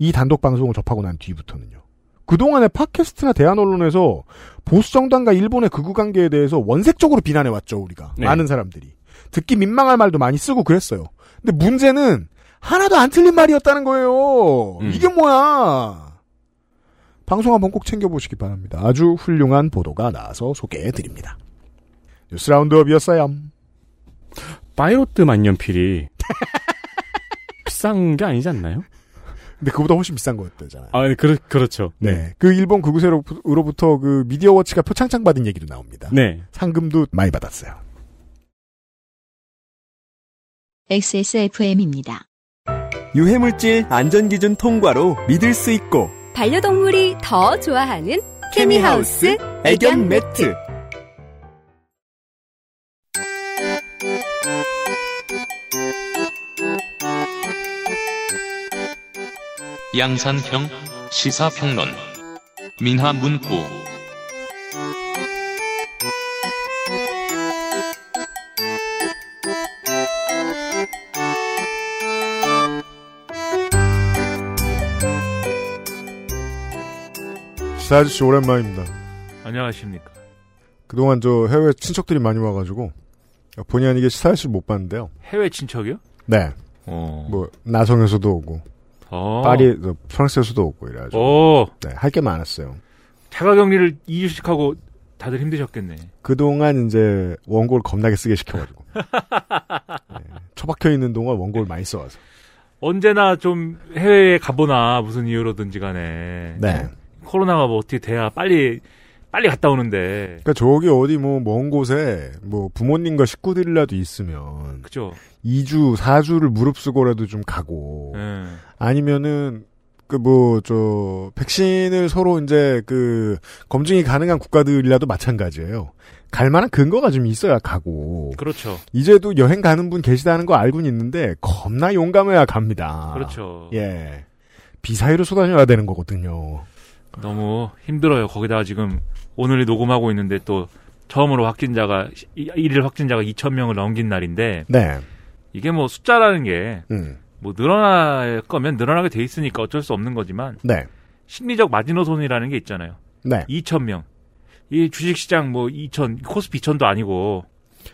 B: 이 단독 방송을 접하고 난 뒤부터는요. 그동안의 팟캐스트나 대한 언론에서 보수 정당과 일본의 극우 관계에 대해서 원색적으로 비난해 왔죠, 우리가.
C: 네.
B: 많은 사람들이. 듣기 민망할 말도 많이 쓰고 그랬어요. 근데 문제는 하나도 안 틀린 말이었다는 거예요.
C: 음.
B: 이게 뭐야? 방송 한번 꼭 챙겨보시기 바랍니다. 아주 훌륭한 보도가 나와서 소개해드립니다. 뉴스 라운드업이었어요.
C: 파이로트 만년필이 비싼 게 아니지 않나요?
B: 근데 그보다 훨씬 비싼 거였대잖아요.
C: 아, 그렇, 그렇죠.
B: 네. 그 일본 극우세로부터 그 미디어 워치가 표창장 받은 얘기도 나옵니다.
C: 네.
B: 상금도 많이 받았어요.
A: XSFM입니다.
H: 유해물질 안전기준 통과로 믿을 수 있고
J: 반려동물이 더 좋아하는 케미하우스
H: 애견 매트
K: 양산형 시사평론 민하문구
B: 시사 아저씨 오랜만입니다.
L: 안녕하십니까.
B: 그동안 저 해외 친척들이 많이 와가지고 본의 아니게 시사 아저씨를 못 봤는데요.
L: 해외 친척이요?
B: 네.
L: 어.
B: 뭐 나성에서도 오고
L: 어.
B: 파리 저 프랑스에서도 오고 이래가지고
L: 오.
B: 네, 할 게 많았어요.
L: 자가격리를 2주씩 하고 다들 힘드셨겠네.
B: 그동안 이제 원고를 겁나게 쓰게 시켜가지고 네, 처박혀 있는 동안 원고를 많이 써와서
L: 언제나 좀 해외에 가보나 무슨 이유로든지 간에.
B: 네.
L: 코로나가 뭐 어떻게 돼야 빨리 빨리 갔다 오는데.
B: 그러니까 저기 어디 뭐 먼 곳에 뭐 부모님과 식구들이라도 있으면
L: 그죠.
B: 2주 4주를 무릅쓰고라도 좀 가고
L: 예.
B: 아니면은 그 뭐 저 백신을 서로 이제 그 검증이 가능한 국가들이라도 마찬가지예요. 갈 만한 근거가 좀 있어야 가고.
L: 그렇죠.
B: 이제도 여행 가는 분 계시다는 거 알고는 있는데 겁나 용감해야 갑니다.
L: 그렇죠.
B: 예. 비사이로 쏟아녀야 되는 거거든요.
L: 너무 힘들어요. 거기다가 지금 오늘 녹음하고 있는데 또 처음으로 확진자가 이- 일일 확진자가 2천 명을 넘긴 날인데
B: 네.
L: 이게 뭐 숫자라는 게
B: 음.
L: 뭐 늘어날 거면 늘어나게 돼 있으니까 어쩔 수 없는 거지만
B: 네.
L: 심리적 마지노선이라는 게 있잖아요.
B: 네.
L: 2천 명. 이 주식시장 뭐 2천 코스피 2천도 아니고.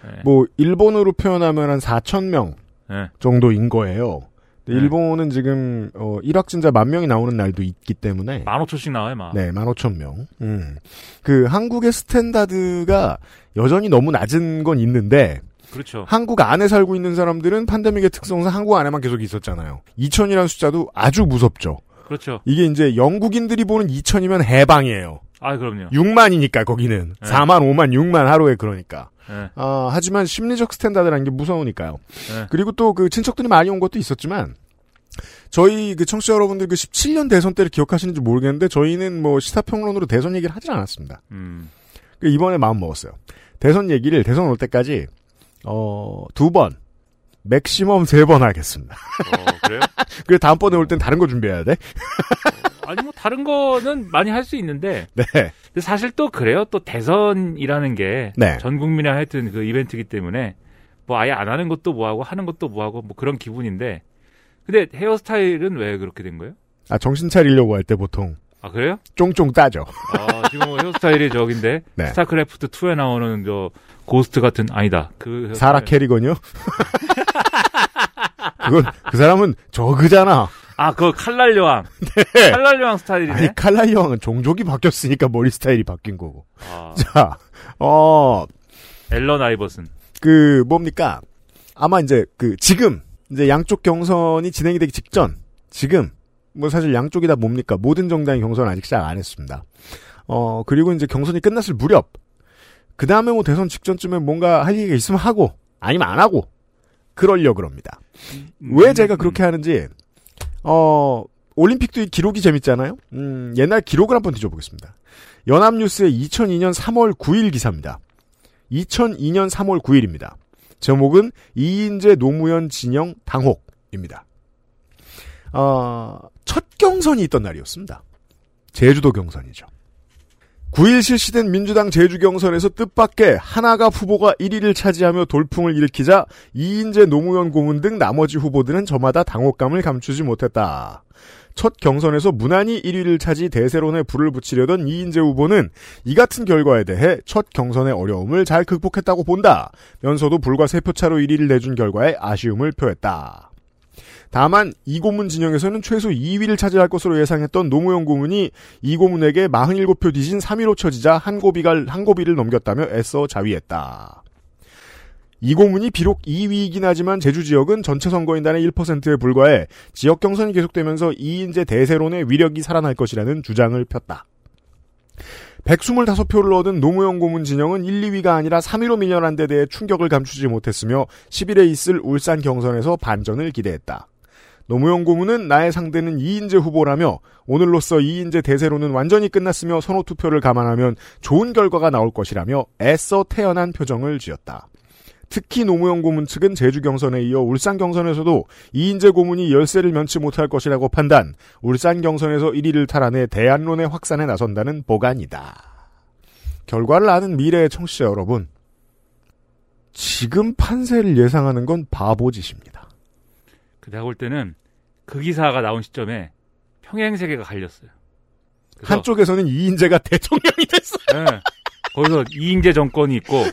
L: 예.
B: 뭐 일본으로 표현하면 한 4천 명
L: 예.
B: 정도인 거예요. 근데
L: 네.
B: 일본은 지금 어 1확진자 만 명이 나오는 날도 있기 때문에
L: 15,000씩 나와요, 막.
B: 네, 15,000명. 음. 그 한국의 스탠다드가 여전히 너무 낮은 건 있는데
L: 그렇죠.
B: 한국 안에 살고 있는 사람들은 팬데믹의 특성상 한국 안에만 계속 있었잖아요. 2천이라는 숫자도 아주 무섭죠.
L: 그렇죠.
B: 이게 이제 영국인들이 보는 2천이면 해방이에요.
L: 아, 그럼요.
B: 6만이니까 거기는
L: 네.
B: 4만, 5만, 6만 하루에 그러니까.
L: 예.
B: 아, 하지만 심리적 스탠다드라는 게 무서우니까요.
L: 예.
B: 그리고 또 그 친척들이 많이 온 것도 있었지만 저희 그 청취자 여러분들 그 17년 대선 때를 기억하시는지 모르겠는데 저희는 뭐 시사평론으로 대선 얘기를 하질 않았습니다.
L: 음.
B: 그 이번에 마음 먹었어요. 대선 얘기를 대선 올 때까지 어, 두 번, 맥시멈 세 번 하겠습니다.
L: 어, 그래요?
B: 그래 다음번에 올 땐 다른 거 준비해야 돼.
L: 아니 뭐 다른 거는 많이 할 수 있는데
B: 네.
L: 근데 사실 또 그래요. 또 대선이라는 게
B: 네.
L: 전 국민이 하여튼 그 이벤트이기 때문에 뭐 아예 안 하는 것도 뭐하고 하는 것도 뭐하고 뭐 그런 기분인데 근데 헤어스타일은 왜 그렇게 된 거예요?
B: 아 정신 차리려고 할 때 보통
L: 아 그래요?
B: 쫑쫑 땋죠.
L: 아 지금 뭐 헤어스타일이 저긴데
B: 네.
L: 스타크래프트 2에 나오는 저 고스트 같은 아니다. 그 헤어스타일.
B: 사라 캐리건요? 그건 그 사람은 저그잖아.
L: 아 그거 칼날 여왕.
B: 네.
L: 칼날 여왕 스타일이네.
B: 아니 칼날 여왕은 종족이 바뀌었으니까 머리 스타일이 바뀐 거고.
L: 아,
B: 자, 어,
L: 앨런 아이버슨.
B: 그 뭡니까? 아마 이제 그 지금 이제 양쪽 경선이 진행이 되기 직전, 지금, 뭐 사실 양쪽이 다 뭡니까? 모든 정당의 경선 아직 시작 안 했습니다. 어, 그리고 이제 경선이 끝났을 무렵, 그 다음에 뭐 대선 직전쯤에 뭔가 할 얘기가 있으면 하고, 아니면 안 하고, 그러려 그럽니다. 왜 제가 그렇게 하는지, 어, 올림픽도 이 기록이 재밌잖아요? 음, 옛날 기록을 한번 뒤져보겠습니다. 연합뉴스의 2002년 3월 9일 기사입니다. 2002년 3월 9일입니다. 제목은 이인재 노무현 진영 당혹입니다. 어, 첫 경선이 있던 날이었습니다. 제주도 경선이죠. 9일 실시된 민주당 제주 경선에서 뜻밖의 하나가 후보가 1위를 차지하며 돌풍을 일으키자 이인재 노무현 고문 등 나머지 후보들은 저마다 당혹감을 감추지 못했다. 첫 경선에서 무난히 1위를 차지 대세론에 불을 붙이려던 이인재 후보는 이 같은 결과에 대해 첫 경선의 어려움을 잘 극복했다고 본다. 면서도 불과 3표 차로 1위를 내준 결과에 아쉬움을 표했다. 다만 이 고문 진영에서는 최소 2위를 차지할 것으로 예상했던 노무현 고문이 이 고문에게 47표 뒤진 3위로 쳐지자 한 고비가 한 고비를 넘겼다며 애써 자위했다. 이 고문이 비록 2위이긴 하지만 제주 지역은 전체 선거인단의 1%에 불과해 지역 경선이 계속되면서 이인재 대세론의 위력이 살아날 것이라는 주장을 폈다. 125표를 얻은 노무현 고문 진영은 1, 2위가 아니라 3위로 밀려난 데 대해 충격을 감추지 못했으며 10일에 있을 울산 경선에서 반전을 기대했다. 노무현 고문은 나의 상대는 이인재 후보라며 오늘로써 이인재 대세로는 완전히 끝났으며 선호 투표를 감안하면 좋은 결과가 나올 것이라며 애써 태연한 표정을 지었다. 특히 노무현 고문 측은 제주 경선에 이어 울산 경선에서도 이인재 고문이 열세를 면치 못할 것이라고 판단, 울산 경선에서 1위를 탈환해 대안론의 확산에 나선다는 보관이다. 결과를 아는 미래의 청취자 여러분, 지금 판세를 예상하는 건 바보짓입니다.
L: 그 내가 볼 때는 그 기사가 나온 시점에 평행 세계가 갈렸어요.
B: 한쪽에서는 이인재가 대통령이 됐어요.
L: 네. 거기서 이인재 정권이 있고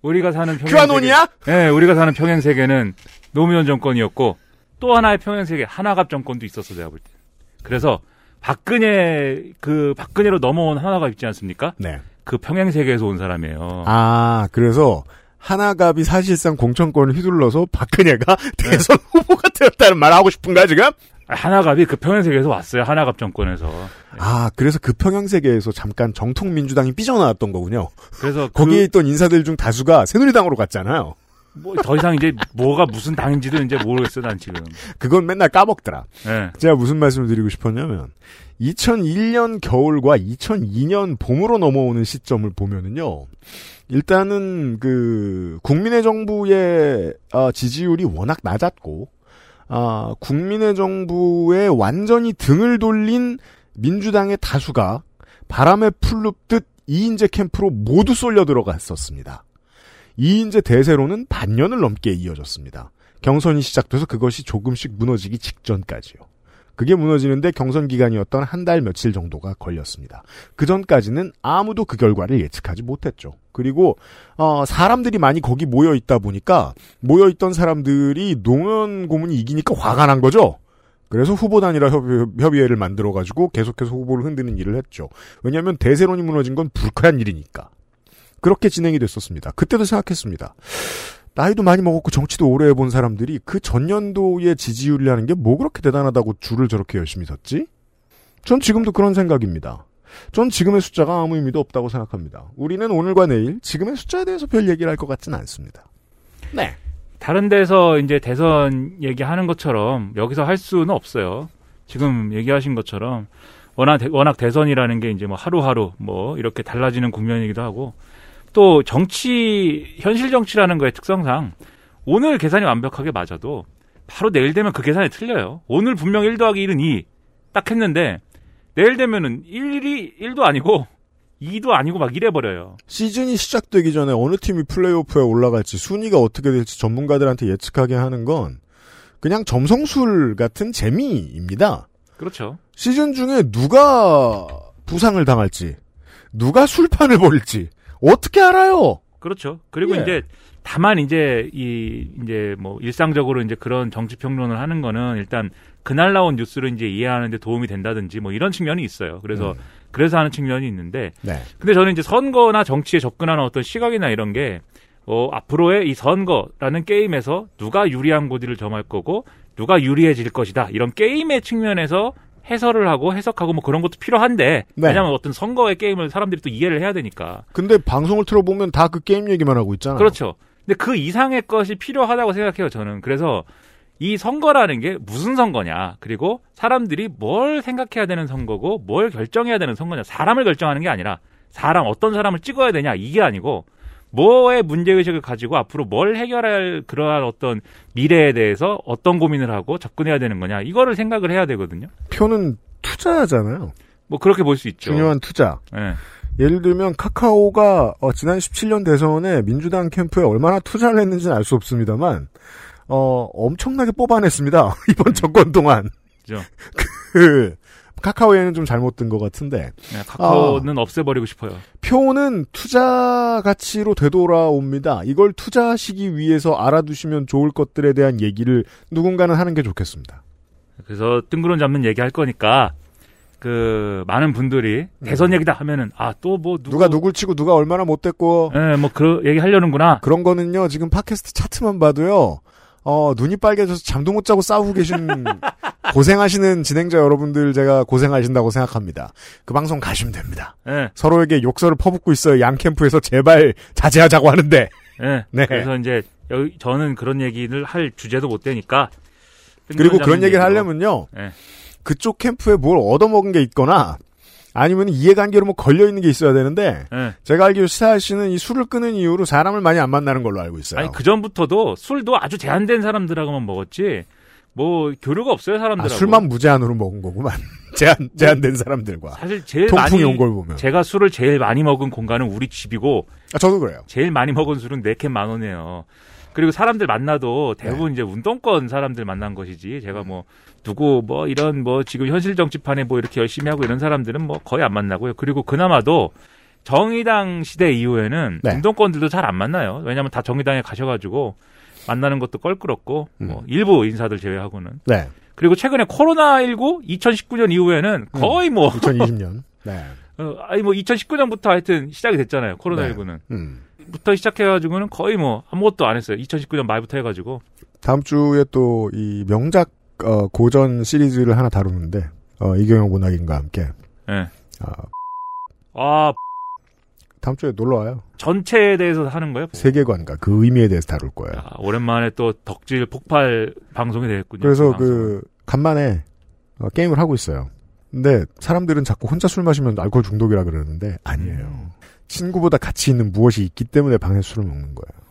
L: 우리가 사는 평행
B: 큐아논이야?
L: 네, 우리가 사는 평행 세계는 노무현 정권이었고 또 하나의 평행 세계 하나갑 정권도 있었어 내가 볼 때. 그래서 박근혜 그 박근혜로 넘어온 하나갑 있지 않습니까?
B: 네.
L: 그 평행 세계에서 온 사람이에요.
B: 아, 그래서 하나갑이 사실상 공천권을 휘둘러서 박근혜가 대선 후보가 되었다는 말 하고 싶은가 지금?
L: 하나갑이 그 평행 세계에서 왔어요. 하나갑 정권에서.
B: 아, 그래서 그 평행 세계에서 잠깐 정통 민주당이 삐져나왔던 거군요.
L: 그래서
B: 거기에
L: 그-
B: 있던 인사들 중 다수가 새누리당으로 갔잖아요.
L: 뭐 더 이상 이제 뭐가 무슨 당인지도 이제 모르겠어 난 지금.
B: 그건 맨날 까먹더라.
L: 네.
B: 제가 무슨 말씀을 드리고 싶었냐면 2001년 겨울과 2002년 봄으로 넘어오는 시점을 보면은요. 일단은 그 국민의 정부의 아, 지지율이 워낙 낮았고 아, 국민의 정부에 완전히 등을 돌린 민주당의 다수가 바람에 풀눕듯 이인재 캠프로 모두 쏠려 들어갔었습니다. 이인재 대세로는 반년을 넘게 이어졌습니다. 경선이 시작돼서 그것이 조금씩 무너지기 직전까지요. 그게 무너지는데 경선 기간이었던 한 달 며칠 정도가 걸렸습니다. 그 전까지는 아무도 그 결과를 예측하지 못했죠. 그리고 어, 사람들이 많이 거기 모여 있다 보니까 모여 있던 사람들이 노무현 고문이 이기니까 화가 난 거죠. 그래서 후보 단일화 협의, 회를 만들어 가지고 계속해서 후보를 흔드는 일을 했죠. 왜냐하면 대세론이 무너진 건 불쾌한 일이니까. 그렇게 진행이 됐었습니다. 그때도 생각했습니다. 나이도 많이 먹었고 정치도 오래 해본 사람들이 그 전년도의 지지율이라는 게 뭐 그렇게 대단하다고 줄을 저렇게 열심히 섰지? 전 지금도 그런 생각입니다. 전 지금의 숫자가 아무 의미도 없다고 생각합니다. 우리는 오늘과 내일 지금의 숫자에 대해서 별 얘기를 할 것 같지는 않습니다. 네.
L: 다른 데서 이제 대선 얘기하는 것처럼 여기서 할 수는 없어요. 지금 얘기하신 것처럼 워낙 대- 워낙 대선이라는 게 이제 뭐 하루하루 뭐 이렇게 달라지는 국면이기도 하고 또 정치 현실 정치라는 거의 특성상 오늘 계산이 완벽하게 맞아도 바로 내일 되면 그 계산이 틀려요. 오늘 분명 1 더하기 1은 2. 딱 했는데 내일 되면은 1이 1도 아니고 2도 아니고 막 이래 버려요.
B: 시즌이 시작되기 전에 어느 팀이 플레이오프에 올라갈지 순위가 어떻게 될지 전문가들한테 예측하게 하는 건 그냥 점성술 같은 재미입니다.
L: 그렇죠.
B: 시즌 중에 누가 부상을 당할지, 누가 술판을 벌일지 어떻게 알아요?
L: 그렇죠. 그리고
B: 예.
L: 이제 다만 이제 이 이제 뭐 일상적으로 이제 그런 정치 평론을 하는 거는 일단 그날 나온 뉴스를 이제 이해하는데 도움이 된다든지 뭐 이런 측면이 있어요. 그래서 그래서 하는 측면이 있는데
B: 네.
L: 근데 저는 이제 선거나 정치에 접근하는 어떤 시각이나 이런 게 어, 앞으로의 이 선거라는 게임에서 누가 유리한 고지를 점할 거고 누가 유리해질 것이다. 이런 게임의 측면에서 해설을 하고 해석하고 뭐 그런 것도 필요한데
B: 네.
L: 왜냐하면 어떤 선거의 게임을 사람들이 또 이해를 해야 되니까
B: 근데 방송을 틀어보면 다 그 게임 얘기만 하고 있잖아요.
L: 그렇죠. 근데 그 이상의 것이 필요하다고 생각해요, 저는. 그래서 이 선거라는 게 무슨 선거냐, 그리고 사람들이 뭘 생각해야 되는 선거고, 뭘 결정해야 되는 선거냐, 사람을 결정하는 게 아니라, 사람, 어떤 사람을 찍어야 되냐, 이게 아니고, 뭐의 문제의식을 가지고 앞으로 뭘 해결할 그러한 어떤 미래에 대해서 어떤 고민을 하고 접근해야 되는 거냐, 이거를 생각을 해야 되거든요.
B: 표는 투자잖아요.
L: 뭐 그렇게 볼 수 있죠.
B: 중요한 투자.
L: 예.
B: 예를 들면 카카오가 어, 지난 17년 대선에 민주당 캠프에 얼마나 투자를 했는지는 알 수 없습니다만 어, 엄청나게 뽑아냈습니다. 이번 정권 동안.
L: 그죠.
B: 그 카카오에는 좀 잘못된 것 같은데
L: 네, 카카오는 없애버리고 싶어요.
B: 표는 투자 가치로 되돌아옵니다. 이걸 투자하시기 위해서 알아두시면 좋을 것들에 대한 얘기를 누군가는 하는 게 좋겠습니다.
L: 그래서 뜬구름 잡는 얘기 할 거니까 그 많은 분들이 대선 얘기다 하면은 아 또 뭐
B: 누가 누굴 치고 누가 얼마나 못됐고
L: 예, 뭐 그런 얘기 하려는구나.
B: 그런 거는요. 지금 팟캐스트 차트만 봐도요. 어, 눈이 빨개져서 잠도 못 자고 싸우고 계신 고생하시는 진행자 여러분들 제가 고생하신다고 생각합니다. 그 방송 가시면 됩니다.
L: 예.
B: 서로에게 욕설을 퍼붓고 있어요. 양 캠프에서 제발 자제하자고 하는데.
L: 예.
B: 네.
L: 그래서 이제 여기 저는 그런 얘기를 할 주제도 못 되니까
B: 그리고 그런 얘기를. 하려면요.
L: 예.
B: 그쪽 캠프에 뭘 얻어먹은 게 있거나 아니면 이해관계로 뭐 걸려있는 게 있어야 되는데
L: 예.
B: 제가 알기로 시사할 씨는 이 술을 끊은 이후로 사람을 많이 안 만나는 걸로 알고 있어요.
L: 아니 그 전부터도 술도 아주 제한된 사람들하고만 먹었지 뭐 교류가 없어요
B: 아,
L: 사람들하고.
B: 술만 무제한으로 먹은 거구만. 제한, 제한된 사람들과.
L: 사실 제일
B: 통풍이
L: 많이
B: 온걸 보면.
L: 제가 술을 제일 많이 먹은 공간은 우리 집이고
B: 아, 저도 그래요.
L: 제일 많이 먹은 술은 네캔만 원이에요. 그리고 사람들 만나도
B: 네.
L: 대부분 이제 운동권 사람들 만난 것이지 제가 뭐 누구 뭐 이런 뭐 지금 현실 정치판에 뭐 이렇게 열심히 하고 이런 사람들은 뭐 거의 안 만나고요. 그리고 그나마도 정의당 시대 이후에는
B: 네.
L: 운동권들도 잘 안 만나요. 왜냐하면 다 정의당에 가셔가지고 만나는 것도 껄끄럽고
B: 음.
L: 뭐 일부 인사들 제외하고는
B: 네.
L: 그리고 최근에 코로나19 2019년 이후에는 거의 뭐
B: 2020년. 네.
L: 어, 아니 뭐 2019년부터 하여튼 시작이 됐잖아요. 코로나19는.
B: 음.
L: 부터 시작해가지고는 거의 뭐 아무것도 안 했어요. 2019년 말부터 해가지고.
B: 다음 주에 또 이 명작 어, 고전 시리즈를 하나 다루는데 어, 이경영 문학인과 함께
L: 예.
B: 어,
L: 아
B: 다음 주에 놀러 와요.
L: 전체에 대해서 하는 거예요?
B: 세계관과 그 의미에 대해서 다룰 거예요.
L: 아, 오랜만에 또 덕질 폭발 방송이 되겠군요.
B: 그래서
L: 방송.
B: 그 간만에 어, 게임을 하고 있어요. 근데 사람들은 자꾸 혼자 술 마시면 알코올 중독이라 그러는데 아니에요. 친구보다 같이 있는 무엇이 있기 때문에 방에 술을 먹는 거예요.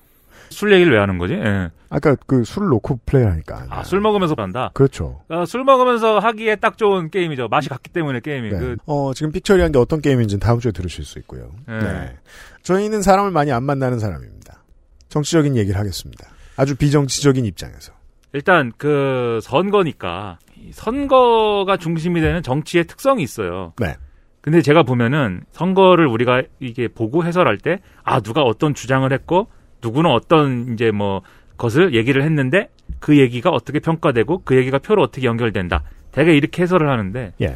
L: 술 얘기를 왜 하는 거지? 예.
B: 아까 그 술을 놓고 플레이하니까.
L: 아, 술 먹으면서 한다.
B: 그렇죠.
L: 아, 술 먹으면서 하기에 딱 좋은 게임이죠. 맛이 같기 때문에 게임이.
B: 네.
L: 그,
B: 어, 지금 픽처리한 게 어떤 게임인지는 다음 주에 들으실 수 있고요.
L: 네.
B: 네. 저희는 사람을 많이 안 만나는 사람입니다. 정치적인 얘기를 하겠습니다. 아주 비정치적인 입장에서.
L: 일단 그 선거니까 이 선거가 중심이 되는 정치의 특성이 있어요.
B: 네.
L: 근데 제가 보면은 선거를 우리가 이게 보고 해설할 때 아 누가 어떤 주장을 했고 누구는 어떤 이제 뭐 것을 얘기를 했는데 그 얘기가 어떻게 평가되고 그 얘기가 표로 어떻게 연결된다. 대개 이렇게 해설을 하는데
B: 예.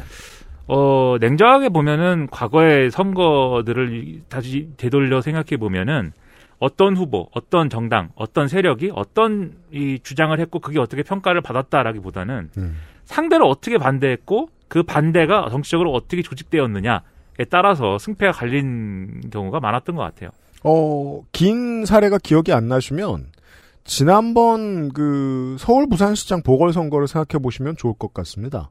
L: 어 냉정하게 보면은 과거의 선거들을 다시 되돌려 생각해 보면은 어떤 후보, 어떤 정당, 어떤 세력이 어떤 이 주장을 했고 그게 어떻게 평가를 받았다라기보다는
B: 음.
L: 상대를 어떻게 반대했고 그 반대가 정치적으로 어떻게 조직되었느냐에 따라서 승패가 갈린 경우가 많았던 것 같아요.
B: 어, 긴 사례가 기억이 안 나시면, 지난번 그 서울 부산시장 보궐선거를 생각해 보시면 좋을 것 같습니다.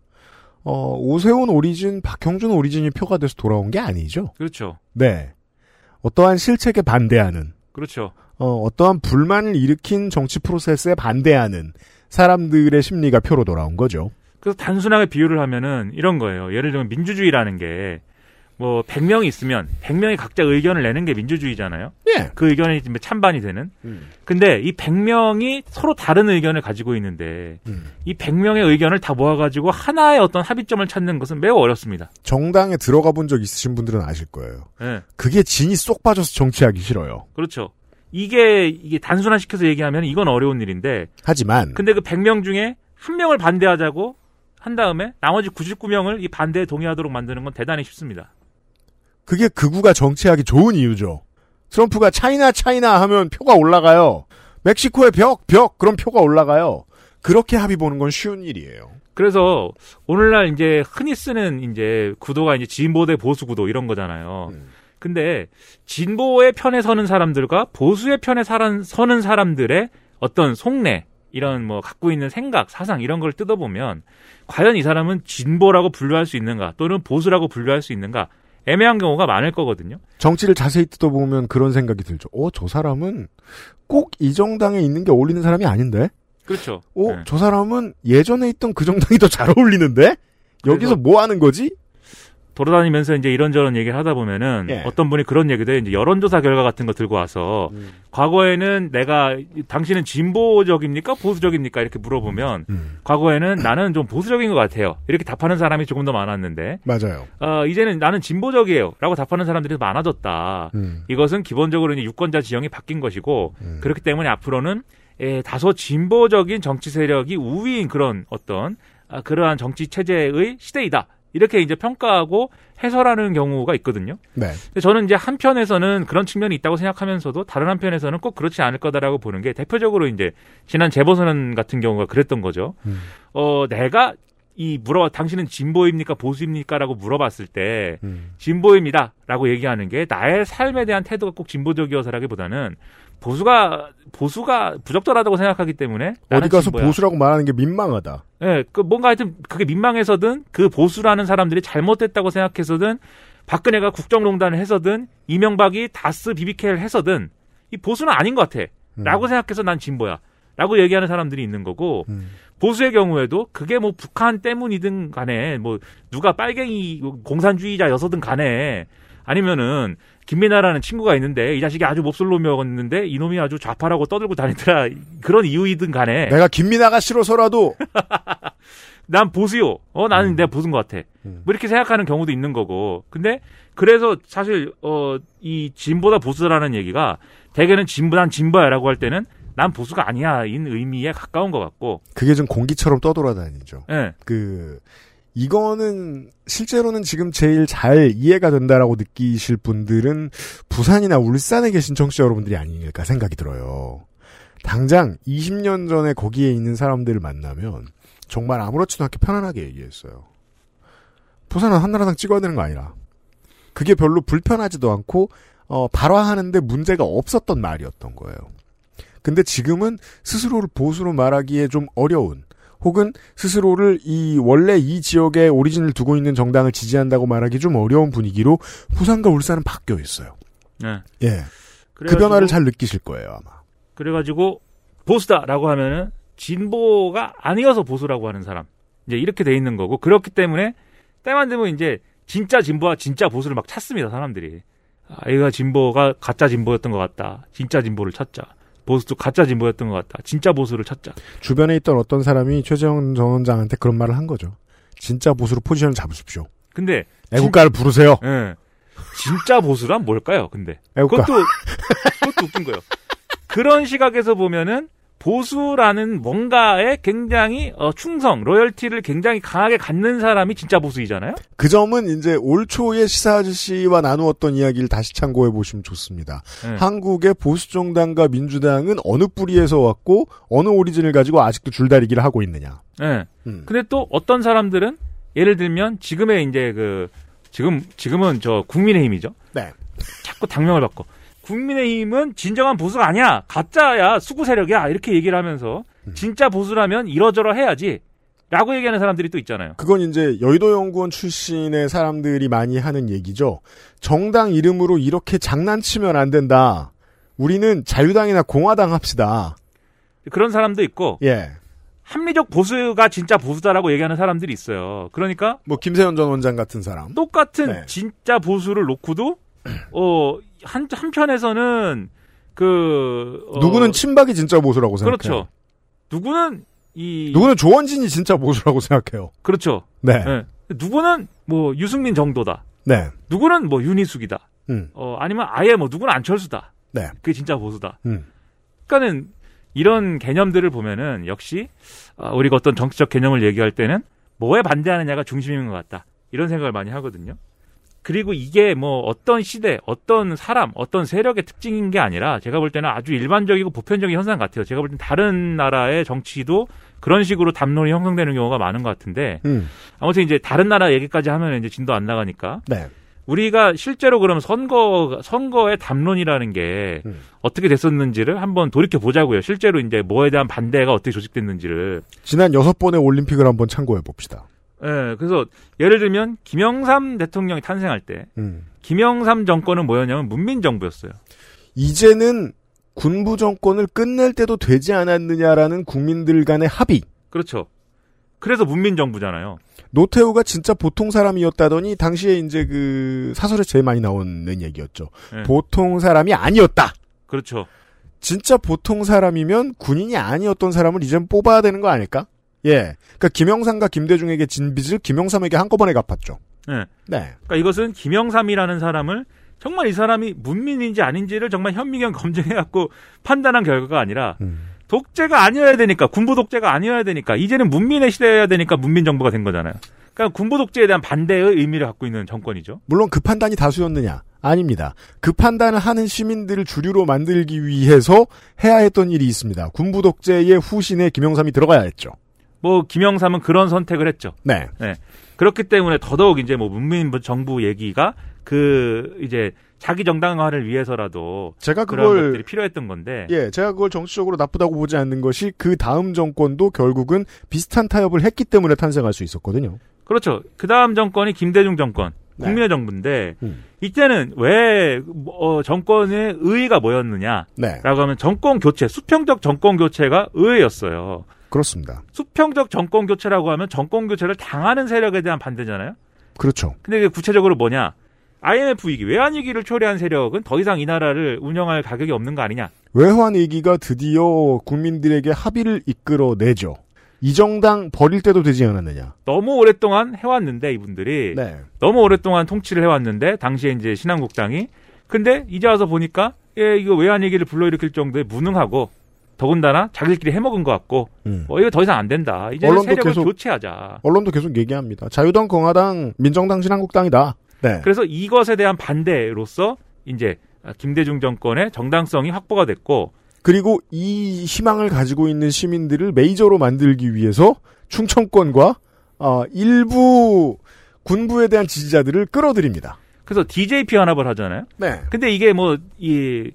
B: 어, 오세훈 오리진, 박형준 오리진이 표가 돼서 돌아온 게 아니죠.
L: 그렇죠.
B: 네. 어떠한 실책에 반대하는,
L: 그렇죠.
B: 어, 어떠한 불만을 일으킨 정치 프로세스에 반대하는 사람들의 심리가 표로 돌아온 거죠.
L: 그래서 단순하게 비유를 하면은 이런 거예요. 예를 들면 민주주의라는 게 뭐 100명이 있으면 100명이 각자 의견을 내는 게 민주주의잖아요.
B: 예.
L: 그 의견이 찬반이 되는. 근데 이 100명이 서로 다른 의견을 가지고 있는데
B: 음.
L: 이 100명의 의견을 다 모아 가지고 하나의 어떤 합의점을 찾는 것은 매우 어렵습니다.
B: 정당에 들어가 본 적 있으신 분들은 아실 거예요.
L: 예.
B: 그게 진이 쏙 빠져서 정치하기 싫어요.
L: 그렇죠. 이게 이게 단순화시켜서 얘기하면 이건 어려운 일인데
B: 하지만
L: 근데 그 100명 중에 한 명을 반대하자고 한 다음에 나머지 99명을 이 반대에 동의하도록 만드는 건 대단히 쉽습니다.
B: 그게 극우가 정치하기 좋은 이유죠. 트럼프가 차이나 차이나 하면 표가 올라가요. 멕시코의 벽, 벽, 그럼 표가 올라가요. 그렇게 합의 보는 건 쉬운 일이에요.
L: 그래서 오늘날 이제 흔히 쓰는 이제 구도가 이제 진보 대 보수 구도 이런 거잖아요.
B: 음.
L: 근데 진보의 편에 서는 사람들과 보수의 편에 서는 사람들의 어떤 속내 이런 뭐 갖고 있는 생각, 사상 이런 걸 뜯어보면 과연 이 사람은 진보라고 분류할 수 있는가 또는 보수라고 분류할 수 있는가 애매한 경우가 많을 거거든요.
B: 정치를 자세히 뜯어보면 그런 생각이 들죠. 어, 저 사람은 꼭 이 정당에 있는 게 어울리는 사람이 아닌데?
L: 그렇죠.
B: 어,
L: 네.
B: 저 사람은 예전에 있던 그 정당이 더 잘 어울리는데? 여기서 뭐 하는 거지?
L: 돌아다니면서 이제 이런저런 얘기를 하다 보면은
B: 예.
L: 어떤 분이 그런 얘기도 해요. 이제 여론조사 결과 같은 거 들고 와서
B: 음.
L: 과거에는 내가 당신은 진보적입니까 보수적입니까 이렇게 물어보면
B: 음.
L: 과거에는 나는 좀 보수적인 것 같아요. 이렇게 답하는 사람이 조금 더 많았는데
B: 맞아요.
L: 어, 이제는 나는 진보적이에요라고 답하는 사람들이 많아졌다.
B: 음.
L: 이것은 기본적으로 이제 유권자 지형이 바뀐 것이고 그렇기 때문에 앞으로는 에, 다소 진보적인 정치 세력이 우위인 그런 어떤 아, 그러한 정치 체제의 시대이다. 이렇게 이제 평가하고 해설하는 경우가 있거든요.
B: 네.
L: 근데 저는 이제 한편에서는 그런 측면이 있다고 생각하면서도 다른 한편에서는 꼭 그렇지 않을 거다라고 보는 게 대표적으로 이제 지난 재보선 같은 경우가 그랬던 거죠.
B: 음.
L: 어, 내가 이 물어 당신은 진보입니까 보수입니까라고 물어봤을 때
B: 음.
L: 진보입니다라고 얘기하는 게 나의 삶에 대한 태도가 꼭 진보적이어서라기보다는 보수가 보수가 부적절하다고 생각하기 때문에
B: 어디 가서
L: 진보야.
B: 보수라고 말하는 게 민망하다.
L: 예, 그 뭔가 하여튼 그게 민망해서든 그 보수라는 사람들이 잘못됐다고 생각해서든 박근혜가 국정농단을 해서든 이명박이 다스 비비케를 해서든 이 보수는 아닌 것 같아.
B: 음.
L: 라고 생각해서 난 진보야. 라고 얘기하는 사람들이 있는 거고 보수의 경우에도 그게 뭐 북한 때문이든 간에 뭐 누가 빨갱이 공산주의자여서든 간에 아니면은 김민아라는 친구가 있는데 이 자식이 아주 몹쓸 놈이었는데 이놈이 아주 좌파라고 떠들고 다니더라 그런 이유이든 간에
B: 내가 김민아가 싫어서라도
L: 난 보수요. 어, 나는 내가 보수인 것 같아. 뭐 이렇게 생각하는 경우도 있는 거고. 근데 그래서 사실 어, 이 진보다 보수라는 얘기가 대개는 진보 난 진보야라고 할 때는 난 보수가 아니야인 의미에 가까운 것 같고.
B: 그게 좀 공기처럼 떠돌아다니죠.
L: 예.
B: 그 이거는 실제로는 지금 제일 잘 이해가 된다라고 느끼실 분들은 부산이나 울산에 계신 청취자 여러분들이 아닐까 생각이 들어요. 당장 20년 전에 거기에 있는 사람들을 만나면 정말 아무렇지도 않게 편안하게 얘기했어요. 부산은 한나라당 찍어야 되는 거 아니라. 그게 별로 불편하지도 않고 어, 발화하는데 문제가 없었던 말이었던 거예요. 근데 지금은 스스로를 보수로 말하기에 좀 어려운 혹은 스스로를 이 원래 이 지역에 오리진을 두고 있는 정당을 지지한다고 말하기 좀 어려운 분위기로 부산과 울산은 바뀌어 있어요.
L: 네.
B: 예. 그 변화를 잘 느끼실 거예요, 아마.
L: 그래가지고 보수다라고 하면은 진보가 아니어서 보수라고 하는 사람 이제 이렇게 돼 있는 거고 그렇기 때문에 때만 되면 이제 진짜 진보와 진짜 보수를 막 찾습니다 사람들이 아 얘가 진보가 가짜 진보였던 것 같다 진짜 진보를 찾자 보수도 가짜 진보였던 것 같다 진짜 보수를 찾자
B: 주변에 있던 어떤 사람이 최재형 전 원장한테 그런 말을 한 거죠. 진짜 보수로 포지션을 잡으십시오.
L: 근데
B: 애국가를 부르세요.
L: 예. 진짜 보수란 뭘까요? 근데
B: 애국가.
L: 그것도 그것도 웃긴 거예요. 그런 시각에서 보면은 보수라는 뭔가에 굉장히 어, 충성, 로열티를 굉장히 강하게 갖는 사람이 진짜 보수이잖아요.
B: 그 점은 이제 올 초에 시사 아저씨와 나누었던 이야기를 다시 참고해 보시면 좋습니다.
L: 네.
B: 한국의 보수 정당과 민주당은 어느 뿌리에서 왔고 어느 오리진을 가지고 아직도 줄다리기를 하고 있느냐.
L: 예.
B: 음.
L: 근데 또 어떤 사람들은 예를 들면 지금의 이제 그 지금 지금은 저 국민의힘이죠.
B: 네.
L: 자꾸 당명을 바꿔. 국민의힘은 진정한 보수가 아니야. 가짜야. 수구 세력이야. 이렇게 얘기를 하면서
B: 음.
L: 진짜 보수라면 이러저러 해야지. 라고 얘기하는 사람들이 또 있잖아요.
B: 그건 이제 여의도 연구원 출신의 사람들이 많이 하는 얘기죠. 정당 이름으로 이렇게 장난치면 안 된다. 우리는 자유당이나 공화당 합시다.
L: 그런 사람도 있고
B: 예.
L: 합리적 보수가 진짜 보수다라고 얘기하는 사람들이 있어요. 그러니까
B: 뭐 김세현 전 원장 같은 사람.
L: 똑같은
B: 네.
L: 진짜 보수를 놓고도 어 한 한편에서는 그 어,
B: 누구는 친박이 진짜 보수라고 생각해요.
L: 그렇죠. 누구는 이
B: 누구는 조원진이 진짜 보수라고 생각해요.
L: 그렇죠.
B: 네.
L: 예. 누구는 뭐 유승민 정도다.
B: 네.
L: 누구는 뭐 윤희숙이다.
B: 음.
L: 어 아니면 아예 뭐 누구는 안철수다.
B: 네.
L: 그게 진짜 보수다.
B: 음.
L: 그러니까는 이런 개념들을 보면은 역시 아, 우리가 어떤 정치적 개념을 얘기할 때는 뭐에 반대하느냐가 중심인 것 같다. 이런 생각을 많이 하거든요. 그리고 이게 뭐 어떤 시대, 어떤 사람, 어떤 세력의 특징인 게 아니라 제가 볼 때는 아주 일반적이고 보편적인 현상 같아요. 제가 볼 때는 다른 나라의 정치도 그런 식으로 담론이 형성되는 경우가 많은 것 같은데
B: 음.
L: 아무튼 이제 다른 나라 얘기까지 하면 이제 진도 안 나가니까
B: 네.
L: 우리가 실제로 그럼 선거 선거의 담론이라는 게
B: 음.
L: 어떻게 됐었는지를 한번 돌이켜 보자고요. 실제로 이제 뭐에 대한 반대가 어떻게 조직됐는지를.
B: 지난 여섯 번의 올림픽을 한번 참고해 봅시다.
L: 예, 그래서 예를 들면 김영삼 대통령이 탄생할 때
B: 음.
L: 김영삼 정권은 뭐였냐면 문민 정부였어요.
B: 이제는 군부 정권을 끝낼 때도 되지 않았느냐라는 국민들 간의 합의.
L: 그렇죠. 그래서 문민 정부잖아요.
B: 노태우가 진짜 보통 사람이었다더니 당시에 이제 그 사설에 제일 많이 나오는 얘기였죠.
L: 네.
B: 보통 사람이 아니었다.
L: 그렇죠.
B: 진짜 보통 사람이면 군인이 아니었던 사람을 이젠 뽑아야 되는 거 아닐까? 예. 그러니까 김영삼과 김대중에게 진 빚을 김영삼에게 한꺼번에 갚았죠.
L: 네.
B: 네.
L: 그러니까 이것은 김영삼이라는 사람을 정말 이 사람이 문민인지 아닌지를 정말 현미경 검증해갖고 판단한 결과가 아니라
B: 음.
L: 독재가 아니어야 되니까 군부 독재가 아니어야 되니까 이제는 문민의 시대여야 되니까 문민 정부가 된 거잖아요. 그러니까 군부 독재에 대한 반대의 의미를 갖고 있는 정권이죠.
B: 물론 그 판단이 다수였느냐? 아닙니다. 그 판단을 하는 시민들을 주류로 만들기 위해서 해야 했던 일이 있습니다. 군부 독재의 후신에 김영삼이 들어가야 했죠.
L: 뭐 김영삼은 그런 선택을 했죠.
B: 네.
L: 네. 그렇기 때문에 더더욱 이제 뭐 문민 정부 얘기가 그 이제 자기 정당화를 위해서라도
B: 제가 그걸
L: 것들이 필요했던 건데
B: 예, 제가 그걸 정치적으로 나쁘다고 보지 않는 것이 그 다음 정권도 결국은 비슷한 타협을 했기 때문에 탄생할 수 있었거든요.
L: 그렇죠. 그 다음 정권이 김대중 정권,
B: 네.
L: 국민의 정부인데
B: 음.
L: 이때는 왜 어, 정권의 의의가 뭐였느냐라고
B: 네.
L: 하면 정권 교체, 수평적 정권 교체가 의회였어요.
B: 그렇습니다.
L: 수평적 정권 교체라고 하면 정권 교체를 당하는 세력에 대한 반대잖아요.
B: 그렇죠.
L: 근데 이게 구체적으로 뭐냐? IMF 위기, 외환 위기를 초래한 세력은 더 이상 이 나라를 운영할 가격이 없는 거 아니냐?
B: 외환 위기가 드디어 국민들에게 합의를 이끌어내죠. 이 정당 버릴 때도 되지 않았느냐.
L: 너무 오랫동안 해왔는데 이분들이
B: 네.
L: 너무 오랫동안 통치를 해왔는데 당시에 이제 신한국당이 근데 이제 와서 보니까 예 이거 외환 위기를 불러일으킬 정도의 무능하고 더군다나 자기들끼리 해먹은 것 같고
B: 음.
L: 어 이거 더 이상 안 된다. 이제 세력을
B: 계속-
L: 교체하자.
B: 언론도 계속 얘기합니다. 자유당, 공화당, 민정당, 신한국당이다. 네.
L: 그래서 이것에 대한 반대로서 이제 김대중 정권의 정당성이 확보가 됐고
B: 그리고 이 희망을 가지고 있는 시민들을 메이저로 만들기 위해서 충청권과 어, 일부 군부에 대한 지지자들을 끌어들입니다.
L: 그래서 DJP 연합을 하잖아요.
B: 네.
L: 근데 이게 뭐 이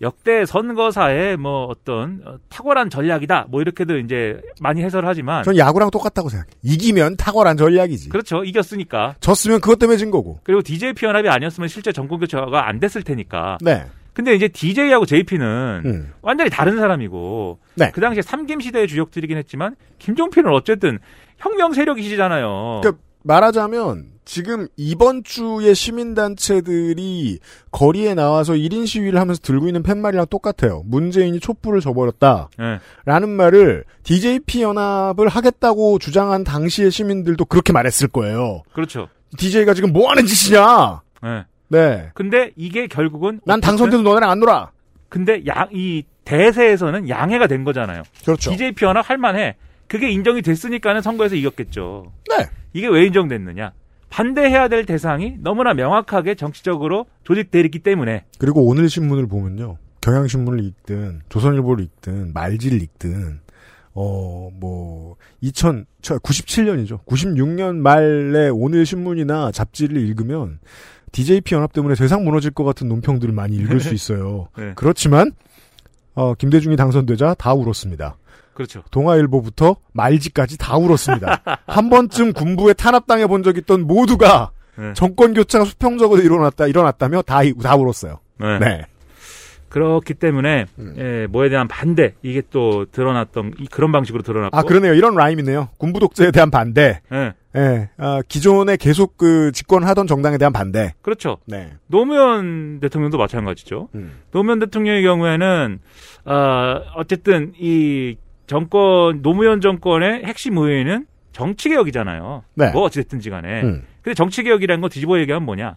L: 역대 선거사의 뭐 어떤 어, 탁월한 전략이다. 뭐 이렇게도 이제 많이 해설을 하지만
B: 전 야구랑 똑같다고 생각해. 이기면 탁월한 전략이지.
L: 그렇죠. 이겼으니까.
B: 졌으면 그것 때문에 진 거고.
L: 그리고 DJP 연합이 아니었으면 실제 정권 교체가 안 됐을 테니까.
B: 네.
L: 근데 이제 DJ하고 JP는
B: 음.
L: 완전히 다른 사람이고
B: 네.
L: 그 당시에 삼김 시대의 주역들이긴 했지만 김종필은 어쨌든 혁명 세력이시잖아요.
B: 그러니까 말하자면 지금 이번 주에 시민단체들이 거리에 나와서 1인 시위를 하면서 들고 있는 팻말이랑 똑같아요. 문재인이 촛불을 저버렸다.
L: 네.
B: 라는 말을 DJP 연합을 하겠다고 주장한 당시의 시민들도 그렇게 말했을 거예요.
L: 그렇죠.
B: DJ가 지금 뭐 하는 짓이냐?
L: 네.
B: 네.
L: 근데 이게 결국은
B: 난 당선돼도 너네랑 안 놀아.
L: 근데 양, 이 대세에서는 양해가 된 거잖아요.
B: 그렇죠.
L: DJP 연합 할 만해. 그게 인정이 됐으니까는 선거에서 이겼겠죠.
B: 네.
L: 이게 왜 인정됐느냐? 반대해야 될 대상이 너무나 명확하게 정치적으로 조직되어 있기 때문에
B: 그리고 오늘 신문을 보면요. 경향신문을 읽든 조선일보를 읽든 말지를 읽든 어뭐 2000, 97년이죠. 96년 말에 오늘 신문이나 잡지를 읽으면 DJP 연합 때문에 세상 무너질 것 같은 논평들을 많이 읽을 수 있어요.
L: 네.
B: 그렇지만 어 김대중이 당선되자 다 울었습니다.
L: 그렇죠.
B: 동아일보부터 말지까지 다 울었습니다. 한 번쯤 군부에 탄압당해 본 적 있던 모두가
L: 네.
B: 정권 교체가 수평적으로 일어났다 일어났다며 다, 이- 다 울었어요.
L: 네.
B: 네.
L: 그렇기 때문에
B: 음.
L: 예, 뭐에 대한 반대 이게 또 드러났던 이- 그런 방식으로 드러났고
B: 아 그러네요. 이런 라임이네요. 군부 독재에 대한 반대.
L: 예,
B: 예. 아, 기존에 계속 그 집권하던 정당에 대한 반대.
L: 그렇죠.
B: 네.
L: 노무현 대통령도 마찬가지죠.
B: 음.
L: 노무현 대통령의 경우에는 어, 어쨌든 이 정권 노무현 정권의 핵심 의회는 정치 개혁이잖아요.
B: 네.
L: 뭐 어찌됐든지 간에.
B: 음.
L: 근데 정치 개혁이라는 거 뒤집어 얘기하면 뭐냐?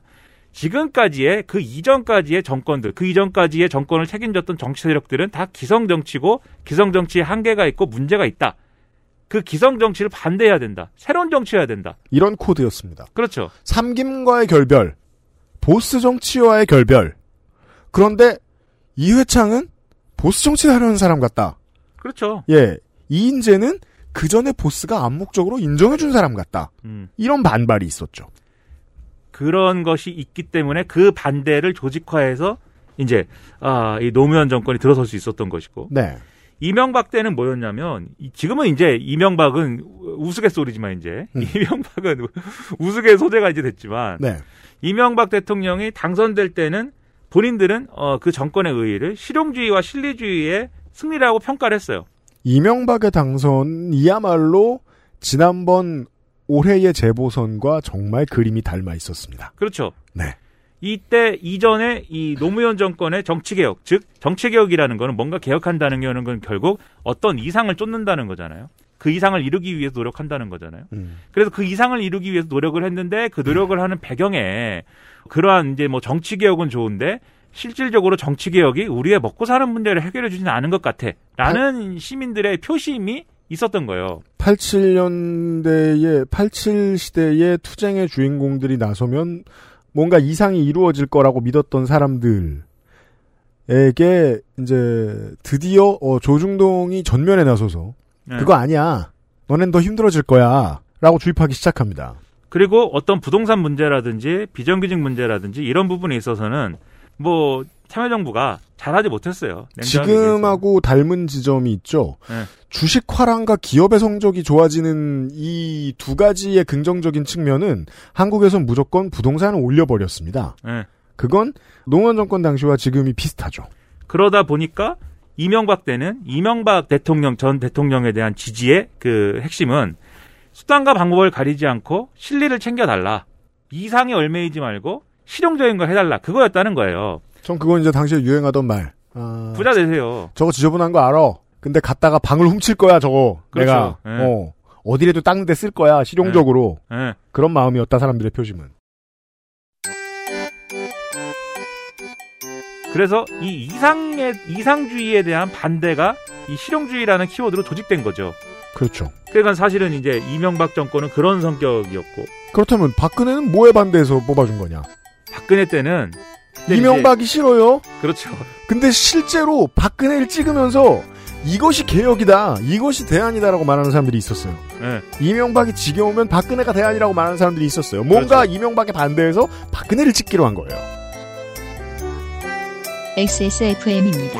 L: 지금까지의 그 이전까지의 정권들, 그 이전까지의 정권을 책임졌던 정치 세력들은 다 기성 정치고 기성 정치에 한계가 있고 문제가 있다. 그 기성 정치를 반대해야 된다. 새로운 정치해야 된다.
B: 이런 코드였습니다.
L: 그렇죠.
B: 삼김과의 결별. 보스 정치와의 결별. 그런데 이회창은 보스 정치를 하려는 사람 같다.
L: 그렇죠.
B: 예. 이인재는 그 전에 보스가 암묵적으로 인정해준 사람 같다.
L: 음.
B: 이런 반발이 있었죠.
L: 그런 것이 있기 때문에 그 반대를 조직화해서 이제 아, 이 노무현 정권이 들어설 수 있었던 것이고.
B: 네.
L: 이명박 때는 뭐였냐면 이- 지금은 이제 이명박은 우스갯소리지만 이제
B: 음.
L: 이명박은 우스갯 소재가 이제 됐지만
B: 네.
L: 이명박 대통령이 당선될 때는 본인들은 어, 그 정권의 의의를 실용주의와 실리주의의 승리라고 평가를 했어요.
B: 이명박의 당선이야말로 지난번 올해의 재보선과 정말 그림이 닮아 있었습니다.
L: 그렇죠.
B: 네.
L: 이때 이전에 이 노무현 정권의 정치 개혁, 즉 정치 개혁이라는 거는 뭔가 개혁한다는 거는 건 결국 어떤 이상을 쫓는다는 거잖아요. 그 이상을 이루기 위해서 노력한다는 거잖아요.
B: 음.
L: 그래서 그 이상을 이루기 위해서 노력을 했는데 그 노력을 하는 배경에 그러한 이제 뭐 정치 개혁은 좋은데 실질적으로 정치 개혁이 우리의 먹고 사는 문제를 해결해 주지는 않은 것 같아 라는 시민들의 표심이 있었던 거예요.
B: 87년대에 87 시대의 투쟁의 주인공들이 나서면 뭔가 이상이 이루어질 거라고 믿었던 사람들에게 이제 드디어 어, 조중동이 전면에 나서서
L: 네.
B: 그거 아니야. 너넨 더 힘들어질 거야 라고 주입하기 시작합니다.
L: 그리고 어떤 부동산 문제라든지 비정규직 문제라든지 이런 부분에 있어서는 뭐 참여정부가 잘하지 못했어요. 얘기해서.
B: 지금하고 닮은 지점이 있죠.
L: 네.
B: 주식 화랑과 기업의 성적이 좋아지는 이 두 가지의 긍정적인 측면은 한국에선 무조건 부동산을 올려버렸습니다.
L: 네.
B: 그건 노무현 정권 당시와 지금이 비슷하죠.
L: 그러다 보니까 이명박 때는 이명박 대통령 전 대통령에 대한 지지의 그 핵심은 수단과 방법을 가리지 않고 실리를 챙겨달라. 이상에 얽매이지 말고 실용적인 걸 해달라. 그거였다는 거예요.
B: 전 그건 이제 당시에 유행하던 말. 아,
L: 부자 되세요.
B: 저거 지저분한 거 알아. 근데 갔다가 방을 훔칠 거야 저거.
L: 그렇죠.
B: 내가
L: 네.
B: 어, 어디라도 닦는 데 쓸 거야 실용적으로.
L: 예.
B: 그런 마음이었다 사람들의 표심은.
L: 그래서 이 이상의 이상주의에 대한 반대가 이 실용주의라는 키워드로 조직된 거죠.
B: 그렇죠.
L: 그러니까 사실은 이제 이명박 정권은 그런 성격이었고
B: 그렇다면 박근혜는 뭐에 반대해서 뽑아준 거냐?
L: 박근혜 때는
B: 이명박이 싫어요.
L: 이제- 그렇죠.
B: 근데 실제로 박근혜를 찍으면서 이것이 개혁이다, 이것이 대안이다라고 말하는 사람들이 있었어요.
L: 예.
B: 이명박이 지겨우면 박근혜가 대안이라고 말하는 사람들이 있었어요. 뭔가
L: 그렇죠.
B: 이명박에 반대해서 박근혜를 찍기로 한 거예요.
A: XSFM입니다.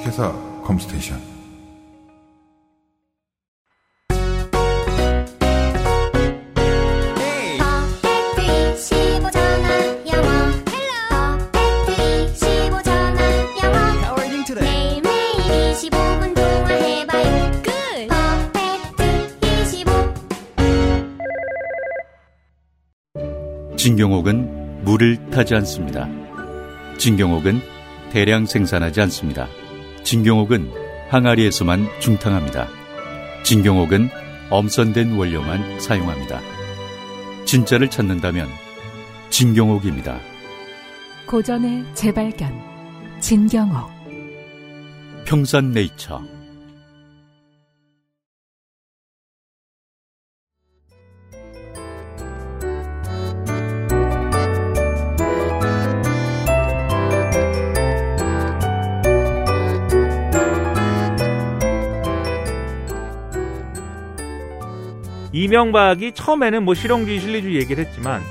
M: 주식회사 컴스테이션
F: 퍼펙트 15전화 영어 퍼펙트 15전화 영어 매일매일 25분 동안 해봐요 끝 퍼펙트 25
N: 진경옥은 물을 타지 않습니다. 진경옥은 대량 생산하지 않습니다. 진경옥은 항아리에서만 중탕합니다. 진경옥은 엄선된 원료만 사용합니다. 진짜를 찾는다면 진경옥입니다.
D: 고전의 재발견 진경옥
N: 평산네이처
L: 이명박이 처음에는 뭐 실용주의, 실리주의 얘기를 했지만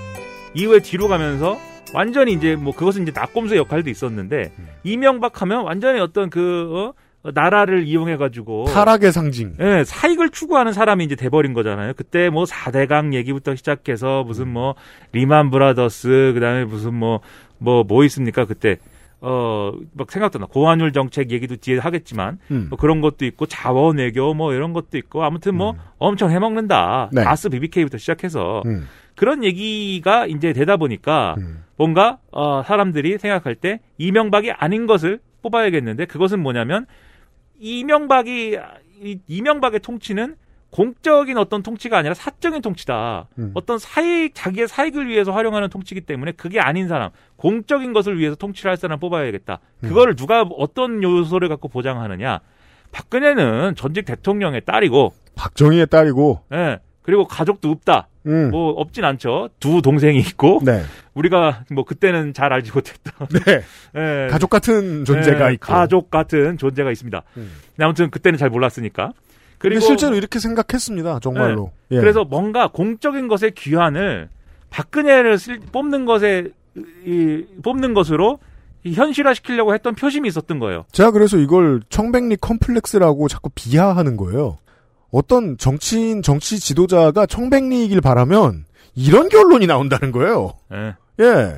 L: 이후에 뒤로 가면서 완전히 이제 뭐 그것은 이제 나꼼수 역할도 있었는데 이명박 하면 완전히 어떤 그 어? 나라를 이용해 가지고
B: 타락의 상징.
L: 예, 사익을 추구하는 사람이 이제 돼 버린 거잖아요. 그때 뭐 4대강 얘기부터 시작해서 무슨 뭐 리만 브라더스 그다음에 무슨 뭐뭐뭐 있습니까? 그때 어, 막 생각도 나. 고환율 정책 얘기도 뒤에 하겠지만,
B: 음.
L: 뭐 그런 것도 있고, 자원 외교 뭐 이런 것도 있고, 아무튼 뭐 엄청 해먹는다.
B: 네.
L: 다스 BBK부터 시작해서.
B: 음.
L: 그런 얘기가 이제 되다 보니까, 뭔가, 어, 사람들이 생각할 때 이명박이 아닌 것을 뽑아야겠는데, 그것은 뭐냐면, 이명박이, 이- 이명박의 통치는 공적인 어떤 통치가 아니라 사적인 통치다.
B: 음.
L: 어떤 사익, 자기의 사익을 위해서 활용하는 통치이기 때문에 그게 아닌 사람, 공적인 것을 위해서 통치를 할 사람 뽑아야겠다. 그거를 누가 어떤 요소를 갖고 보장하느냐. 박근혜는 전직 대통령의 딸이고,
B: 박정희의 딸이고,
L: 예, 그리고 가족도 없다.
B: 음.
L: 뭐 없진 않죠. 두 동생이 있고,
B: 네.
L: 우리가 뭐 그때는 잘 알지 못했던
B: 네.
L: 예,
B: 가족 같은 존재가
L: 예,
B: 있고.
L: 가족 같은 존재가 있습니다.
B: 음.
L: 아무튼 그때는 잘 몰랐으니까.
B: 근데 실제로 이렇게 생각했습니다. 정말로.
L: 네.
B: 예.
L: 그래서 뭔가 공적인 것의 귀환을 박근혜를 쓸- 뽑는 것에 이, 뽑는 것으로 이 현실화시키려고 했던 표심이 있었던 거예요.
B: 제가 그래서 이걸 청백리 컴플렉스라고 자꾸 비하하는 거예요. 어떤 정치인, 정치 지도자가 청백리이길 바라면 이런 결론이 나온다는 거예요.
L: 예.
B: 예.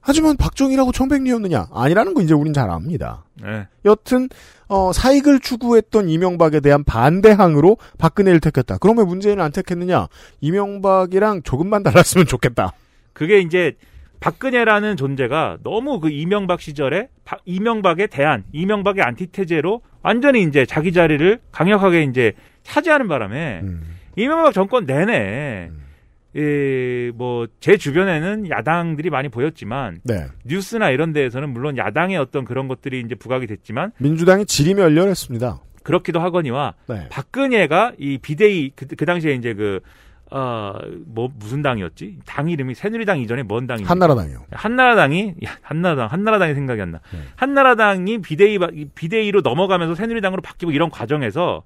B: 하지만 박정희라고 청백리였느냐? 아니라는 거 이제 우린 잘 압니다.
L: 예.
B: 여튼 어, 사익을 추구했던 이명박에 대한 반대항으로 박근혜를 택했다. 그러면 문재인을 안 택했느냐? 이명박이랑 조금만 달랐으면 좋겠다.
L: 그게 이제 박근혜라는 존재가 너무 그 이명박 시절에 바- 이명박의 대안, 이명박의 안티테제로 완전히 이제 자기 자리를 강력하게 이제 차지하는 바람에 이명박 정권 내내 뭐제 주변에는 야당들이 많이 보였지만
B: 네.
L: 뉴스나 이런 데에서는 물론 야당의 어떤 그런 것들이 이제 부각이 됐지만
B: 민주당이 지림이 열렬했습니다.
L: 그렇기도 하거니와
B: 네.
L: 박근혜가 이 비대위 그, 그 당시에 이제 그 어, 뭐, 무슨 당이었지? 당 이름이 새누리당 이전에 뭔 당이지?
B: 한나라당이요.
L: 한나라당이, 야, 한나라당, 한나라당이 생각이 안 나.
B: 네.
L: 한나라당이 비대위, 비대위로 넘어가면서 새누리당으로 바뀌고 이런 과정에서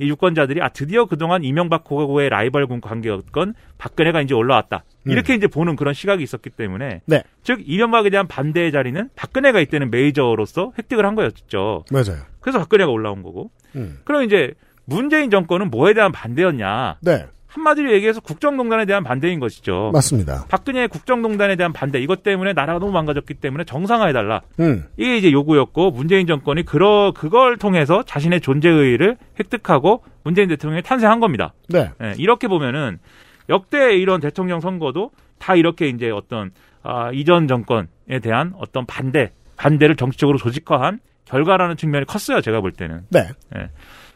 L: 이 유권자들이 아, 드디어 그동안 이명박 고고의 라이벌 군 관계였건 박근혜가 이제 올라왔다.
B: 음.
L: 이렇게 이제 보는 그런 시각이 있었기 때문에.
B: 네.
L: 즉, 이명박에 대한 반대의 자리는 박근혜가 이때는 메이저로서 획득을 한 거였죠.
B: 맞아요.
L: 그래서 박근혜가 올라온 거고.
B: 음.
L: 그럼 이제 문재인 정권은 뭐에 대한 반대였냐?
B: 네.
L: 한마디로 얘기해서 국정농단에 대한 반대인 것이죠.
B: 맞습니다.
L: 박근혜의 국정농단에 대한 반대 이것 때문에 나라가 너무 망가졌기 때문에 정상화해달라.
B: 음.
L: 이게 이제 요구였고 문재인 정권이 그러 그걸 통해서 자신의 존재 의의를 획득하고 문재인 대통령이 탄생한 겁니다.
B: 네.
L: 예, 이렇게 보면은 역대 이런 대통령 선거도 다 이렇게 이제 어떤 아, 이전 정권에 대한 어떤 반대 반대를 정치적으로 조직화한 결과라는 측면이 컸어요. 제가 볼 때는.
B: 네.
L: 예.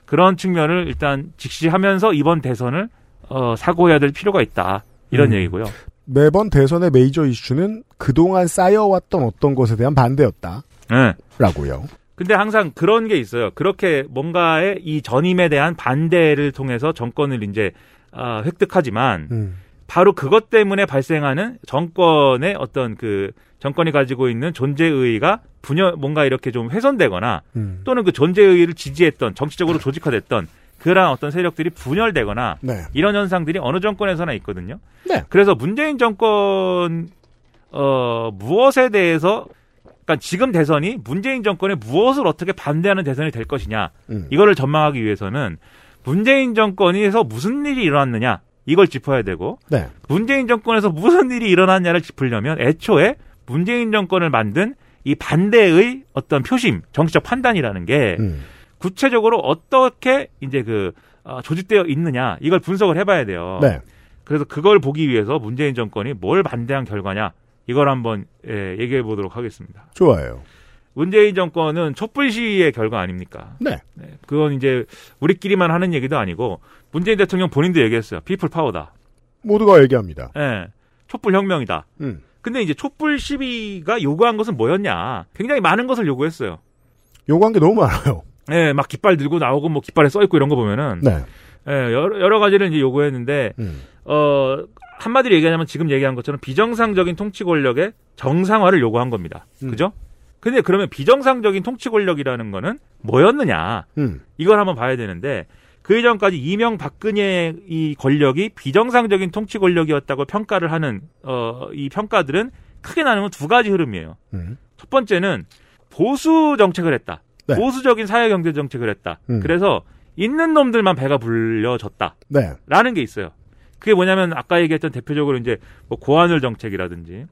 L: 그런 측면을 일단 직시하면서 이번 대선을 어, 사고해야 될 필요가 있다. 이런
B: 음.
L: 얘기고요.
B: 매번 대선의 메이저 이슈는 그동안 쌓여왔던 어떤 것에 대한 반대였다.
L: 예.
B: 라고요.
L: 근데 항상 그런 게 있어요. 그렇게 뭔가의 이 전임에 대한 반대를 통해서 정권을 이제 아, 획득하지만
B: 음.
L: 바로 그것 때문에 발생하는 정권의 어떤 그 정권이 가지고 있는 존재의의가 분열 뭔가 이렇게 좀 훼손되거나
B: 음.
L: 또는 그 존재의의를 지지했던 정치적으로 조직화됐던 그러한 어떤 세력들이 분열되거나
B: 네.
L: 이런 현상들이 어느 정권에서나 있거든요.
B: 네.
L: 그래서 문재인 정권 어 무엇에 대해서 그러니까 지금 대선이 문재인 정권의 무엇을 어떻게 반대하는 대선이 될 것이냐
B: 음.
L: 이거를 전망하기 위해서는 문재인 정권에서 무슨 일이 일어났느냐 이걸 짚어야 되고
B: 네.
L: 문재인 정권에서 무슨 일이 일어났냐를 짚으려면 애초에 문재인 정권을 만든 이 반대의 어떤 표심, 정치적 판단이라는 게
B: 음.
L: 구체적으로 어떻게 이제 그 어, 조직되어 있느냐 이걸 분석을 해봐야 돼요.
B: 네.
L: 그래서 그걸 보기 위해서 문재인 정권이 뭘 반대한 결과냐 이걸 한번 예, 얘기해 보도록 하겠습니다.
B: 좋아요.
L: 문재인 정권은 촛불 시위의 결과 아닙니까?
B: 네.
L: 그건 이제 우리끼리만 하는 얘기도 아니고 문재인 대통령 본인도 얘기했어요. 피플 파워다.
B: 모두가 얘기합니다.
L: 예. 촛불 혁명이다.
B: 음.
L: 근데 이제 촛불 시위가 요구한 것은 뭐였냐? 굉장히 많은 것을 요구했어요.
B: 요구한 게 너무 많아요.
L: 예, 막 깃발 들고 나오고 뭐 깃발에 써 있고 이런 거 보면은
B: 네.
L: 예, 여러, 여러 가지를 이제 요구했는데
B: 음.
L: 어 한마디로 얘기하자면 지금 얘기한 것처럼 비정상적인 통치 권력의 정상화를 요구한 겁니다.
B: 음.
L: 그죠? 근데 그러면 비정상적인 통치 권력이라는 거는 뭐였느냐?
B: 음.
L: 이걸 한번 봐야 되는데 그 이전까지 이명 박근혜 이 권력이 비정상적인 통치 권력이었다고 평가를 하는 어 이 평가들은 크게 나누면 두 가지 흐름이에요.
B: 음.
L: 첫 번째는 보수 정책을 했다.
B: 네.
L: 보수적인 사회 경제 정책을 했다.
B: 음.
L: 그래서 있는 놈들만 배가 불려졌다.
B: 네.
L: 라는 게 있어요. 그게 뭐냐면 아까 얘기했던 대표적으로 이제 뭐 고환율 정책이라든지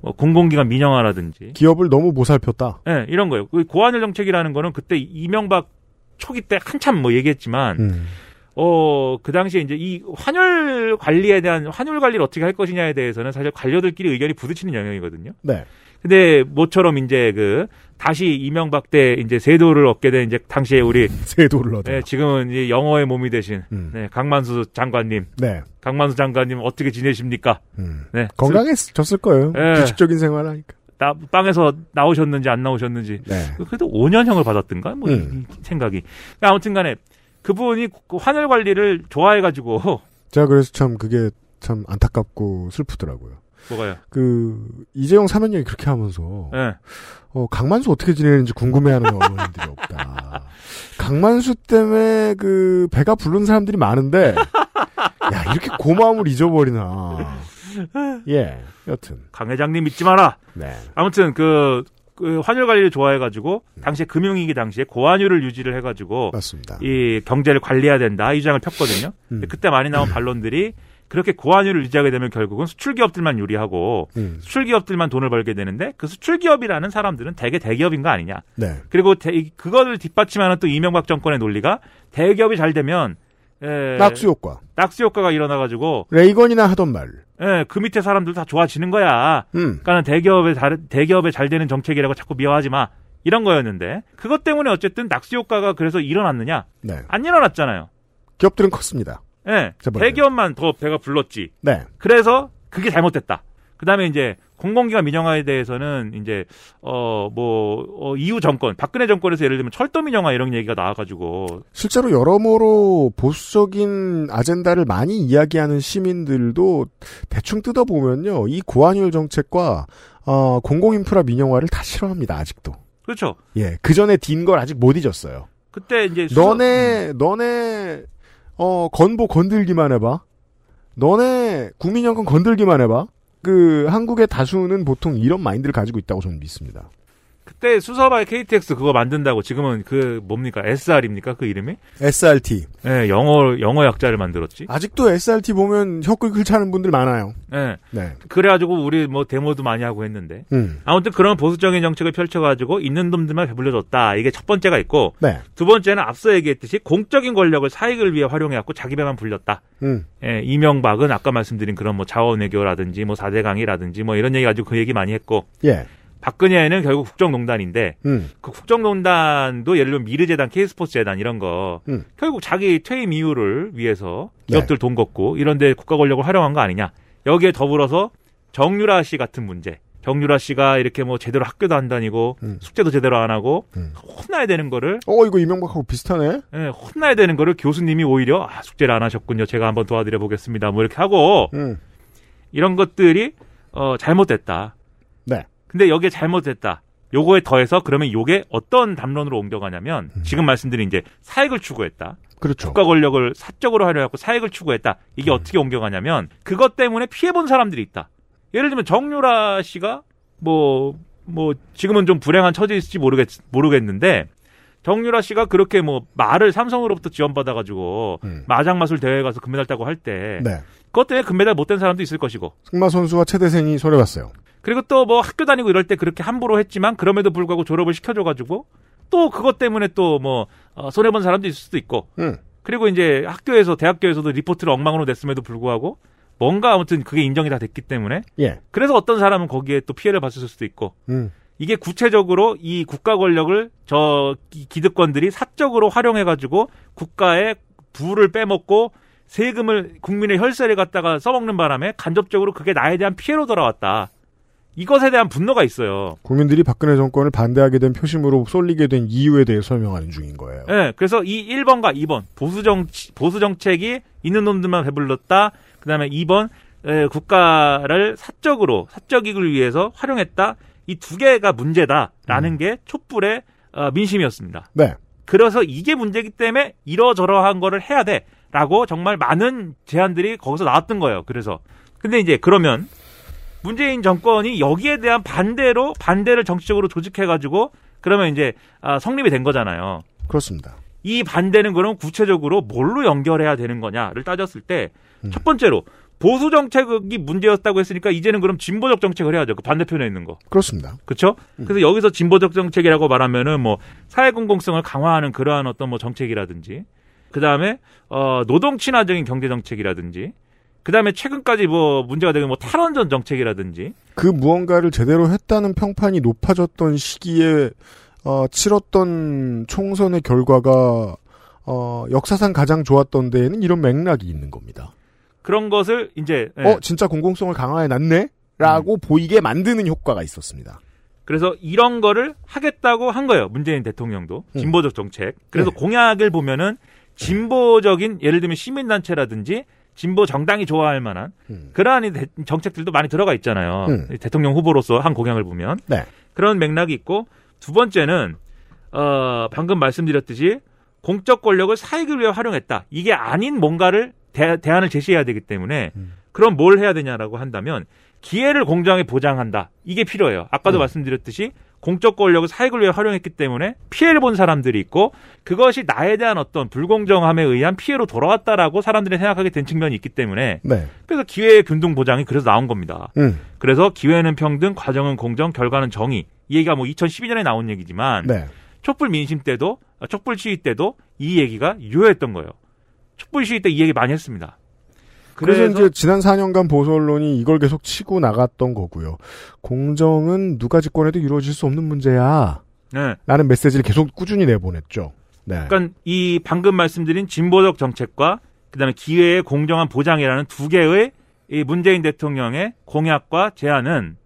L: 뭐 공공기관 민영화라든지
B: 기업을 너무 못 살폈다.
L: 예, 이런 거예요. 그 고환율 정책이라는 거는 그때 이명박 초기 때 한참 뭐 얘기했지만
B: 음.
L: 어, 그 당시에 이제 이 환율 관리에 대한 환율 관리를 어떻게 할 것이냐에 대해서는 사실 관료들끼리 의견이 부딪히는 영역이거든요.
B: 네.
L: 근데 모처럼 이제 그 다시 이명박 때 이제 세도를 얻게 된 이제 당시에 우리
B: 세도를 얻어.
L: 네, 지금은 이제 영어의 몸이 되신
B: 음.
L: 네, 강만수 장관님.
B: 네.
L: 강만수 장관님 어떻게 지내십니까?
B: 음.
L: 네.
B: 건강해졌을 거예요.
L: 네.
B: 규칙적인 생활 하니까.
L: 나, 빵에서 나오셨는지 안 나오셨는지.
B: 네.
L: 그래도 5년형을 받았던가? 뭐,
B: 음.
L: 이 생각이. 아무튼 간에 그분이 그 환율 관리를 좋아해가지고.
B: 제가 그래서 참 그게 참 안타깝고 슬프더라고요.
L: 뭐가요?
B: 그 이재용 사면령이 그렇게 하면서
L: 네.
B: 어, 강만수 어떻게 지내는지 궁금해하는 어머님들이 없다. 강만수 때문에 그 배가 부른 사람들이 많은데 야 이렇게 고마움을 잊어버리나. 예, 여튼
L: 강 회장님 믿지 마라.
B: 네.
L: 아무튼 그, 그 환율 관리를 좋아해가지고 당시에 금융위기 당시에 고환율을 유지를 해가지고
B: 맞습니다.
L: 이 경제를 관리해야 된다 이 주장을 폈거든요.
B: 음.
L: 그때 많이 나온 반론들이 그렇게 고환율을 유지하게 되면 결국은 수출 기업들만 유리하고
B: 음.
L: 수출 기업들만 돈을 벌게 되는데 그 수출 기업이라는 사람들은 대개 대기업인 거 아니냐.
B: 네.
L: 그리고 대, 그거를 뒷받침하는 또 이명박 정권의 논리가 대기업이 잘 되면 에,
B: 낙수 효과.
L: 낙수 효과가 일어나 가지고
B: 레이건이나 하던 말.
L: 예, 그 밑에 사람들 다 좋아지는 거야.
B: 음.
L: 그러니까 대기업에 잘 대기업에 잘 되는 정책이라고 자꾸 미워하지 마. 이런 거였는데 그것 때문에 어쨌든 낙수 효과가 그래서 일어났느냐?
B: 네.
L: 안 일어났잖아요.
B: 기업들은 컸습니다.
L: 예. 대기업만 더 배가 불렀지.
B: 네.
L: 그래서 그게 잘못됐다. 그다음에 이제 공공기관 민영화에 대해서는 이제 어뭐 어, 이후 정권 박근혜 정권에서 예를 들면 철도 민영화 이런 얘기가 나와가지고
B: 실제로 여러모로 보수적인 아젠다를 많이 이야기하는 시민들도 대충 뜯어보면요. 이 고환율 정책과 어, 공공인프라 민영화를 다 싫어합니다. 아직도.
L: 그렇죠.
B: 예. 그 전에 딘 걸 아직 못 잊었어요.
L: 그때 이제 수석-
B: 너네, 너네, 어, 건보 건들기만 해봐. 너네 국민연금 건들기만 해봐. 그, 한국의 다수는 보통 이런 마인드를 가지고 있다고 저는 믿습니다.
L: 그때 수서바의 KTX 그거 만든다고 지금은 그 뭡니까 SR입니까 그 이름이?
B: SRT.
L: 예, 영어 영어 약자를 만들었지.
B: 아직도 SRT 보면 혀 끌끌 차는 분들 많아요.
L: 예.
B: 네.
L: 그래가지고 우리 뭐 데모도 많이 하고 했는데
B: 음.
L: 아무튼 그런 보수적인 정책을 펼쳐가지고 있는 놈들만 배불려줬다 이게 첫 번째가 있고
B: 네.
L: 두 번째는 앞서 얘기했듯이 공적인 권력을 사익을 위해 활용해갖고 자기 배만 불렸다.
B: 음.
L: 예, 이명박은 아까 말씀드린 그런 뭐 자원외교라든지 뭐 4대 강이라든지 뭐 이런 얘기 가지고 그 얘기 많이 했고
B: 예.
L: 박근혜는 결국 국정농단인데
B: 음.
L: 그 국정농단도 예를 들면 미르재단, K스포츠재단 이런 거
B: 음.
L: 결국 자기 퇴임 이후를 위해서 기업들 돈 걷고 이런데 국가 권력을 활용한 거 아니냐. 여기에 더불어서 정유라 씨 같은 문제. 정유라 씨가 이렇게 뭐 제대로 학교도 안 다니고 숙제도 제대로 안 하고 혼나야 되는 거를
B: 어, 이거 이명박하고 비슷하네?
L: 예, 혼나야 되는 거를 교수님이 오히려 아, 숙제를 안 하셨군요. 제가 한번 도와드려 보겠습니다. 뭐 이렇게 하고
B: 음.
L: 이런 것들이 어, 잘못됐다.
B: 네.
L: 근데 여기에 잘못됐다. 요거에 더해서 그러면 요게 어떤 담론으로 옮겨가냐면 지금 말씀드린 이제 사익을 추구했다.
B: 그렇죠.
L: 국가 권력을 사적으로 하려고 사익을 추구했다. 이게 어떻게 옮겨가냐면 그것 때문에 피해본 사람들이 있다. 예를 들면 정유라 씨가 뭐 뭐 지금은 좀 불행한 처지일지 모르겠 모르겠는데 정유라 씨가 그렇게 뭐 말을 삼성으로부터 지원받아가지고 마장 마술 대회에 가서 금메달 따고 할 때
B: 네.
L: 그것 때문에 금메달 못 된 사람도 있을 것이고
B: 승마 선수와 최대생이 손해봤어요.
L: 그리고 또 뭐 학교 다니고 이럴 때 그렇게 함부로 했지만 그럼에도 불구하고 졸업을 시켜줘가지고 또 그것 때문에 또뭐 손해 본 사람도 있을 수도 있고
B: 음.
L: 그리고 이제 학교에서 대학교에서도 리포트를 엉망으로 냈음에도 불구하고 뭔가 아무튼 그게 인정이 다 됐기 때문에
B: 예.
L: 그래서 어떤 사람은 거기에 또 피해를 봤을 수도 있고
B: 음.
L: 이게 구체적으로 이 국가 권력을 저 기- 기득권들이 사적으로 활용해 가지고 국가의 부를 빼먹고 세금을 국민의 혈세를 갖다가 써먹는 바람에 간접적으로 그게 나에 대한 피해로 돌아왔다. 이것에 대한 분노가 있어요.
B: 국민들이 박근혜 정권을 반대하게 된 표심으로 쏠리게 된 이유에 대해 설명하는 중인 거예요.
L: 예, 그래서 이 1번과 2번 보수 정 보수 정책이 있는 놈들만 배불렀다. 그다음에 2번 에, 국가를 사적으로 사적 이익을 위해서 활용했다. 이 두 개가 문제다라는 게 촛불의 어, 민심이었습니다.
B: 네.
L: 그래서 이게 문제이기 때문에 이러저러한 거를 해야 돼라고 정말 많은 제안들이 거기서 나왔던 거예요. 그래서 근데 이제 그러면 문재인 정권이 여기에 대한 반대로 반대를 정치적으로 조직해가지고 그러면 이제 아, 성립이 된 거잖아요.
B: 그렇습니다.
L: 이 반대는 그럼 구체적으로 뭘로 연결해야 되는 거냐를 따졌을 때첫 번째로 보수 정책이 문제였다고 했으니까 이제는 그럼 진보적 정책을 해야죠. 그 반대편에 있는 거.
B: 그렇습니다.
L: 그렇죠? 그래서 여기서 진보적 정책이라고 말하면은 뭐 사회 공공성을 강화하는 그러한 어떤 뭐 정책이라든지 그다음에 어 노동 친화적인 경제 정책이라든지 그다음에 최근까지 뭐 문제가 되는 뭐 탈원전 정책이라든지
B: 그 무언가를 제대로 했다는 평판이 높아졌던 시기에 어, 치렀던 총선의 결과가 어, 역사상 가장 좋았던 데에는 이런 맥락이 있는 겁니다.
L: 그런 것을 이제 예.
B: 어 진짜 공공성을 강화해 놨네? 라고 보이게 만드는 효과가 있었습니다.
L: 그래서 이런 거를 하겠다고 한 거예요. 문재인 대통령도
B: 음.
L: 진보적 정책. 그래서
B: 네.
L: 공약을 보면은 진보적인 예를 들면 시민단체라든지 진보 정당이 좋아할 만한 그러한 이 대- 정책들도 많이 들어가 있잖아요.
B: 음.
L: 대통령 후보로서 한 공약을 보면
B: 네.
L: 그런 맥락이 있고 두 번째는 어 방금 말씀드렸듯이 공적 권력을 사익을 위해 활용했다. 이게 아닌 뭔가를 대, 대안을 제시해야 되기 때문에 그럼 뭘 해야 되냐라고 한다면 기회를 공정하게 보장한다. 이게 필요해요. 아까도 말씀드렸듯이 공적 권력을 사익을 위해 활용했기 때문에 피해를 본 사람들이 있고 그것이 나에 대한 어떤 불공정함에 의한 피해로 돌아왔다라고 사람들이 생각하게 된 측면이 있기 때문에
B: 네.
L: 그래서 기회의 균등 보장이 그래서 나온 겁니다.
B: 음.
L: 그래서 기회는 평등, 과정은 공정, 결과는 정의. 이 얘기가 뭐 2012년에 나온 얘기지만
B: 네.
L: 촛불 민심 때도 아, 촛불 시위 때도 이 얘기가 유효했던 거예요. 촛불 시위 때 이 얘기 많이 했습니다.
B: 그래서, 이제 지난 4년간 보수 언론이 이걸 계속 치고 나갔던 거고요. 공정은 누가 집권해도 이루어질 수 없는 문제야.
L: 네.
B: 라는 메시지를 계속 꾸준히 내보냈죠. 네.
L: 그러니까 이 방금 말씀드린 진보적 정책과 그다음에 기회의 공정한 보장이라는 두 개의 이 문재인 대통령의 공약과 제안은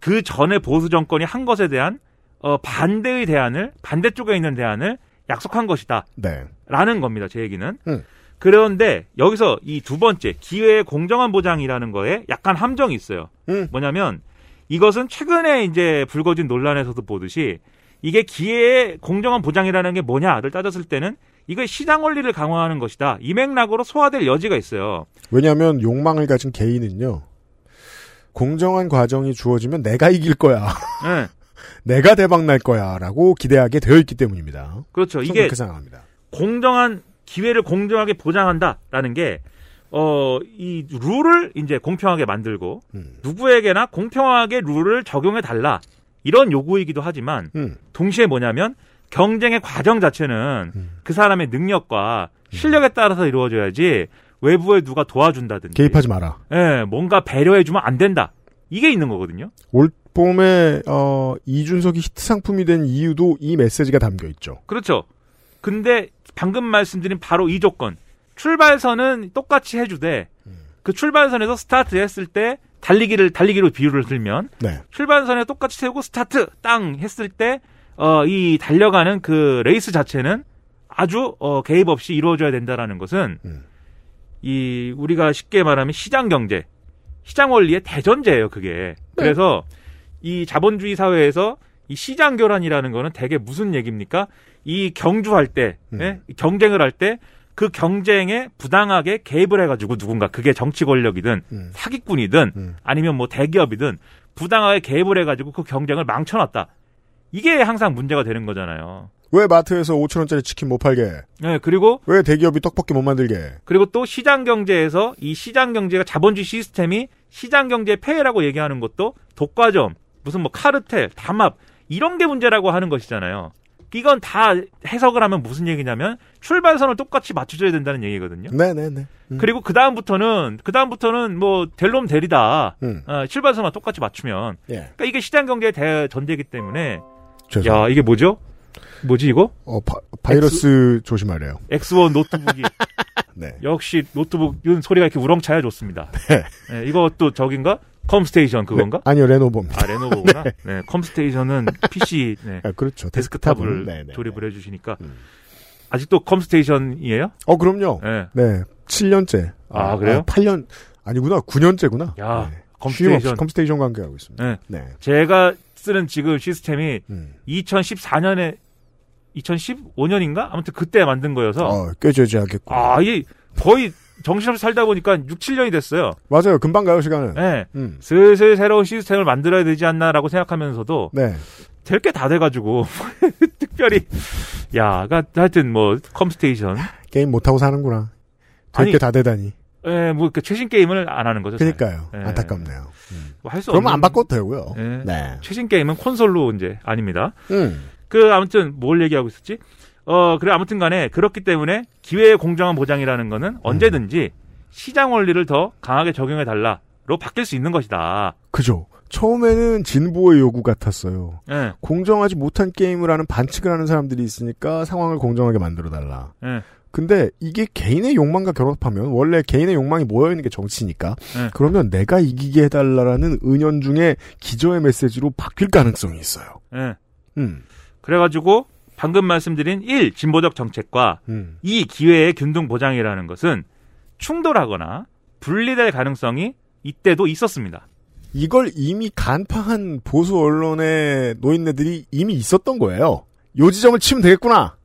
L: 그 전에 보수 정권이 한 것에 대한 어, 반대의 대안을 반대쪽에 있는 대안을 약속한 것이다.
B: 네.
L: 라는 겁니다. 제 얘기는.
B: 음.
L: 그런데 여기서 이 두 번째 기회의 공정한 보장이라는 거에 약간 함정이 있어요.
B: 음.
L: 뭐냐면 이것은 최근에 이제 불거진 논란에서도 보듯이 이게 기회의 공정한 보장이라는 게 뭐냐를 따졌을 때는 이거 시장 원리를 강화하는 것이다. 이 맥락으로 소화될 여지가 있어요.
B: 왜냐하면 욕망을 가진 개인은요. 공정한 과정이 주어지면 내가 이길 거야.
L: 네.
B: 내가 대박 날 거야라고 기대하게 되어 있기 때문입니다.
L: 그렇죠. 이게
B: 그렇게 생각합니다.
L: 공정한 기회를 공정하게 보장한다라는 게 어, 이 룰을 이제 공평하게 만들고
B: 음.
L: 누구에게나 공평하게 룰을 적용해 달라. 이런 요구이기도 하지만
B: 음.
L: 동시에 뭐냐면 경쟁의 과정 자체는 그 사람의 능력과 실력에 따라서 이루어져야지 외부에 누가 도와준다든지
B: 개입하지 마라.
L: 예, 뭔가 배려해주면 안 된다. 이게 있는 거거든요.
B: 올 봄에 어, 이준석이 히트 상품이 된 이유도 이 메시지가 담겨 있죠.
L: 그렇죠. 근데 방금 말씀드린 바로 이 조건. 출발선은 똑같이 해주되 그 출발선에서 스타트 했을 때 달리기를 달리기로 비유를 들면
B: 네.
L: 출발선에 똑같이 세우고 스타트 땅 했을 때 어, 이 달려가는 그 레이스 자체는 아주 어, 개입 없이 이루어져야 된다라는 것은 이 우리가 쉽게 말하면 시장 경제, 시장 원리의 대전제예요. 그게 그래서 이 자본주의 사회에서 이 시장 교란이라는 거는 대개 무슨 얘기입니까? 이 경주할 때, 예? 경쟁을 할 때 그 경쟁에 부당하게 개입을 해가지고 누군가 그게 정치 권력이든 사기꾼이든 아니면 뭐 대기업이든 부당하게 개입을 해가지고 그 경쟁을 망쳐놨다. 이게 항상 문제가 되는 거잖아요.
B: 왜 마트에서 5천 원짜리 치킨 못 팔게?
L: 네, 그리고
B: 왜 대기업이 떡볶이 못 만들게?
L: 그리고 또 시장 경제에서 이 시장 경제가 자본주의 시스템이 시장 경제의 폐해라고 얘기하는 것도 독과점, 무슨 뭐 카르텔, 담합 이런 게 문제라고 하는 것이잖아요. 이건 다 해석을 하면 무슨 얘기냐면 출발선을 똑같이 맞춰줘야 된다는 얘기거든요.
B: 네네네.
L: 그리고 그 다음부터는 그 다음부터는 뭐 델롬 대리다.
B: 음.
L: 어, 출발선만 똑같이 맞추면.
B: 예.
L: 그러니까 이게 시장 경제의 대 전제이기 때문에.
B: 죄송.
L: 야 이게 뭐죠? 뭐지 이거?
B: 어, 바, 이러스 조심하래요.
L: X1 노트북이.
B: 네.
L: 역시 노트북은 소리가 이렇게 우렁차야 좋습니다.
B: 네.
L: 네, 이것도 저긴가? 컴스테이션 그건가?
B: 네, 아니요, 레노버입니다.
L: 아, 레노버구나.
B: 네.
L: 네. 컴스테이션은 PC, 네.
B: 아, 그렇죠.
L: 데스크탑을
B: 데스크탑은, 네, 네,
L: 조립을 해주시니까. 아직도 컴스테이션이에요?
B: 어, 그럼요.
L: 네.
B: 네. 7년째.
L: 아, 그래요?
B: 8년, 아니구나. 9년째구나.
L: 야,
B: 네.
L: 컴스테이션.
B: 컴스테이션 관계하고 있습니다.
L: 네.
B: 네.
L: 제가 쓰는 지금 시스템이
B: 음.
L: 2014년에 2015년인가? 아무튼 그때 만든 거여서
B: 어, 꾀죄지 않겠고.
L: 아, 이게 거의 정신없이 살다 보니까 6, 7년이 됐어요.
B: 맞아요. 금방 가요, 시간은.
L: 네.
B: 음.
L: 슬슬 새로운 시스템을 만들어야 되지 않나라고 생각하면서도
B: 네.
L: 될 게 다 돼가지고 특별히 야, 가 하여튼 뭐 컴스테이션
B: 게임 못하고 사는구나. 될 게 다 되다니.
L: 예, 뭐 그 최신 게임을 안 하는 거죠.
B: 그러니까요.
L: 예.
B: 안타깝네요.
L: 뭐할수
B: 그러면
L: 없는
B: 안 바꿔도 되고요.
L: 예.
B: 네.
L: 최신 게임은 콘솔로 이제 아닙니다.
B: 음.
L: 그 아무튼 뭘 얘기하고 있었지? 어 그래 아무튼 간에 그렇기 때문에 기회의 공정한 보장이라는 거는 언제든지 시장 원리를 더 강하게 적용해 달라로 바뀔 수 있는 것이다.
B: 그죠. 처음에는 진보의 요구 같았어요.
L: 예.
B: 공정하지 못한 게임을 하는 반칙을 하는 사람들이 있으니까 상황을 공정하게 만들어 달라.
L: 예.
B: 근데 이게 개인의 욕망과 결합하면 원래 개인의 욕망이 모여 있는 게 정치니까
L: 예.
B: 그러면 내가 이기게 해달라라는 은연중에 기저의 메시지로 바뀔 가능성이 있어요.
L: 예.
B: 음.
L: 그래가지고 방금 말씀드린 1. 진보적 정책과
B: 음.
L: 2. 기회의 균등 보장이라는 것은 충돌하거나 분리될 가능성이 이때도 있었습니다.
B: 이걸 이미 간파한 보수 언론의 노인네들이 이미 있었던 거예요. 요 지점을 치면 되겠구나.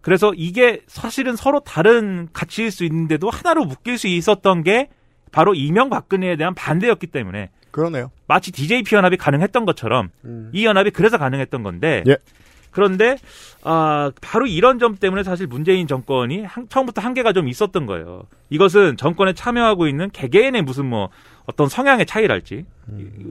L: 그래서 이게 사실은 서로 다른 가치일 수 있는데도 하나로 묶일 수 있었던 게 바로 이명박근혜에 대한 반대였기 때문에
B: 그러네요.
L: 마치 DJP 연합이 가능했던 것처럼 이 연합이 그래서 가능했던 건데
B: 예.
L: 그런데 아 바로 이런 점 때문에 사실 문재인 정권이 한- 처음부터 한계가 좀 있었던 거예요. 이것은 정권에 참여하고 있는 개개인의 무슨 뭐 어떤 성향의 차이랄지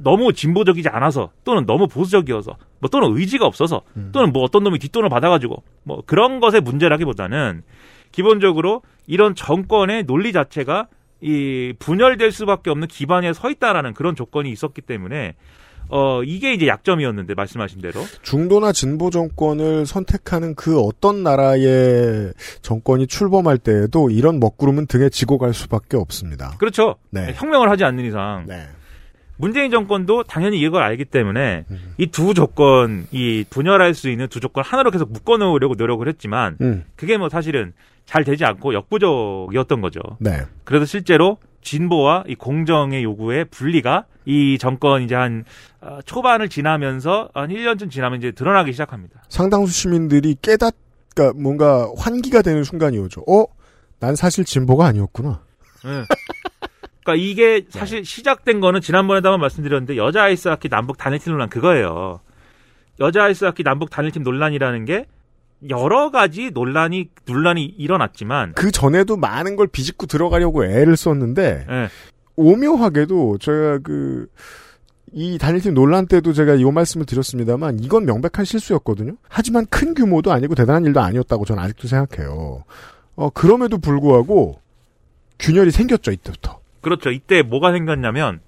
L: 너무 진보적이지 않아서 또는 너무 보수적이어서 뭐 또는 의지가 없어서 또는 뭐 어떤 놈이 뒷돈을 받아가지고 뭐 그런 것의 문제라기보다는 기본적으로 이런 정권의 논리 자체가 이 분열될 수밖에 없는 기반에 서 있다라는 그런 조건이 있었기 때문에 어 이게 이제 약점이었는데 말씀하신 대로
B: 중도나 진보 정권을 선택하는 그 어떤 나라의 정권이 출범할 때에도 이런 먹구름은 등에 지고 갈 수밖에 없습니다.
L: 그렇죠.
B: 네.
L: 혁명을 하지 않는 이상 문재인 정권도 당연히 이걸 알기 때문에
B: 음.
L: 이두 조건, 이 분열할 수 있는 두 조건 하나로 계속 묶어놓으려고 노력을 했지만
B: 음.
L: 그게 뭐 사실은 잘 되지 않고 역부족이었던 거죠.
B: 네.
L: 그래서 실제로 진보와 이 공정의 요구의 분리가 이 정권 이제 한 어, 초반을 지나면서 한 1년쯤 지나면 이제 드러나기 시작합니다.
B: 상당수 시민들이 깨닫, 그러니까 뭔가 환기가 되는 순간이 오죠. 어? 난 사실 진보가 아니었구나.
L: 예. 그러니까 이게 사실 시작된 거는 지난번에도 한번 말씀드렸는데 여자 아이스하키 남북 단일팀 논란 그거예요. 여자 아이스하키 남북 단일팀 논란이라는 게 여러 가지 논란이 논란이 일어났지만
B: 그 전에도 많은 걸 비집고 들어가려고 애를 썼는데
L: 예.
B: 오묘하게도 제가 그 이 단일팀 논란 때도 제가 이 말씀을 드렸습니다만 이건 명백한 실수였거든요. 하지만 큰 규모도 아니고 대단한 일도 아니었다고 저는 아직도 생각해요. 어 그럼에도 불구하고 균열이 생겼죠 이때부터.
L: 그렇죠. 이때 뭐가 생겼냐면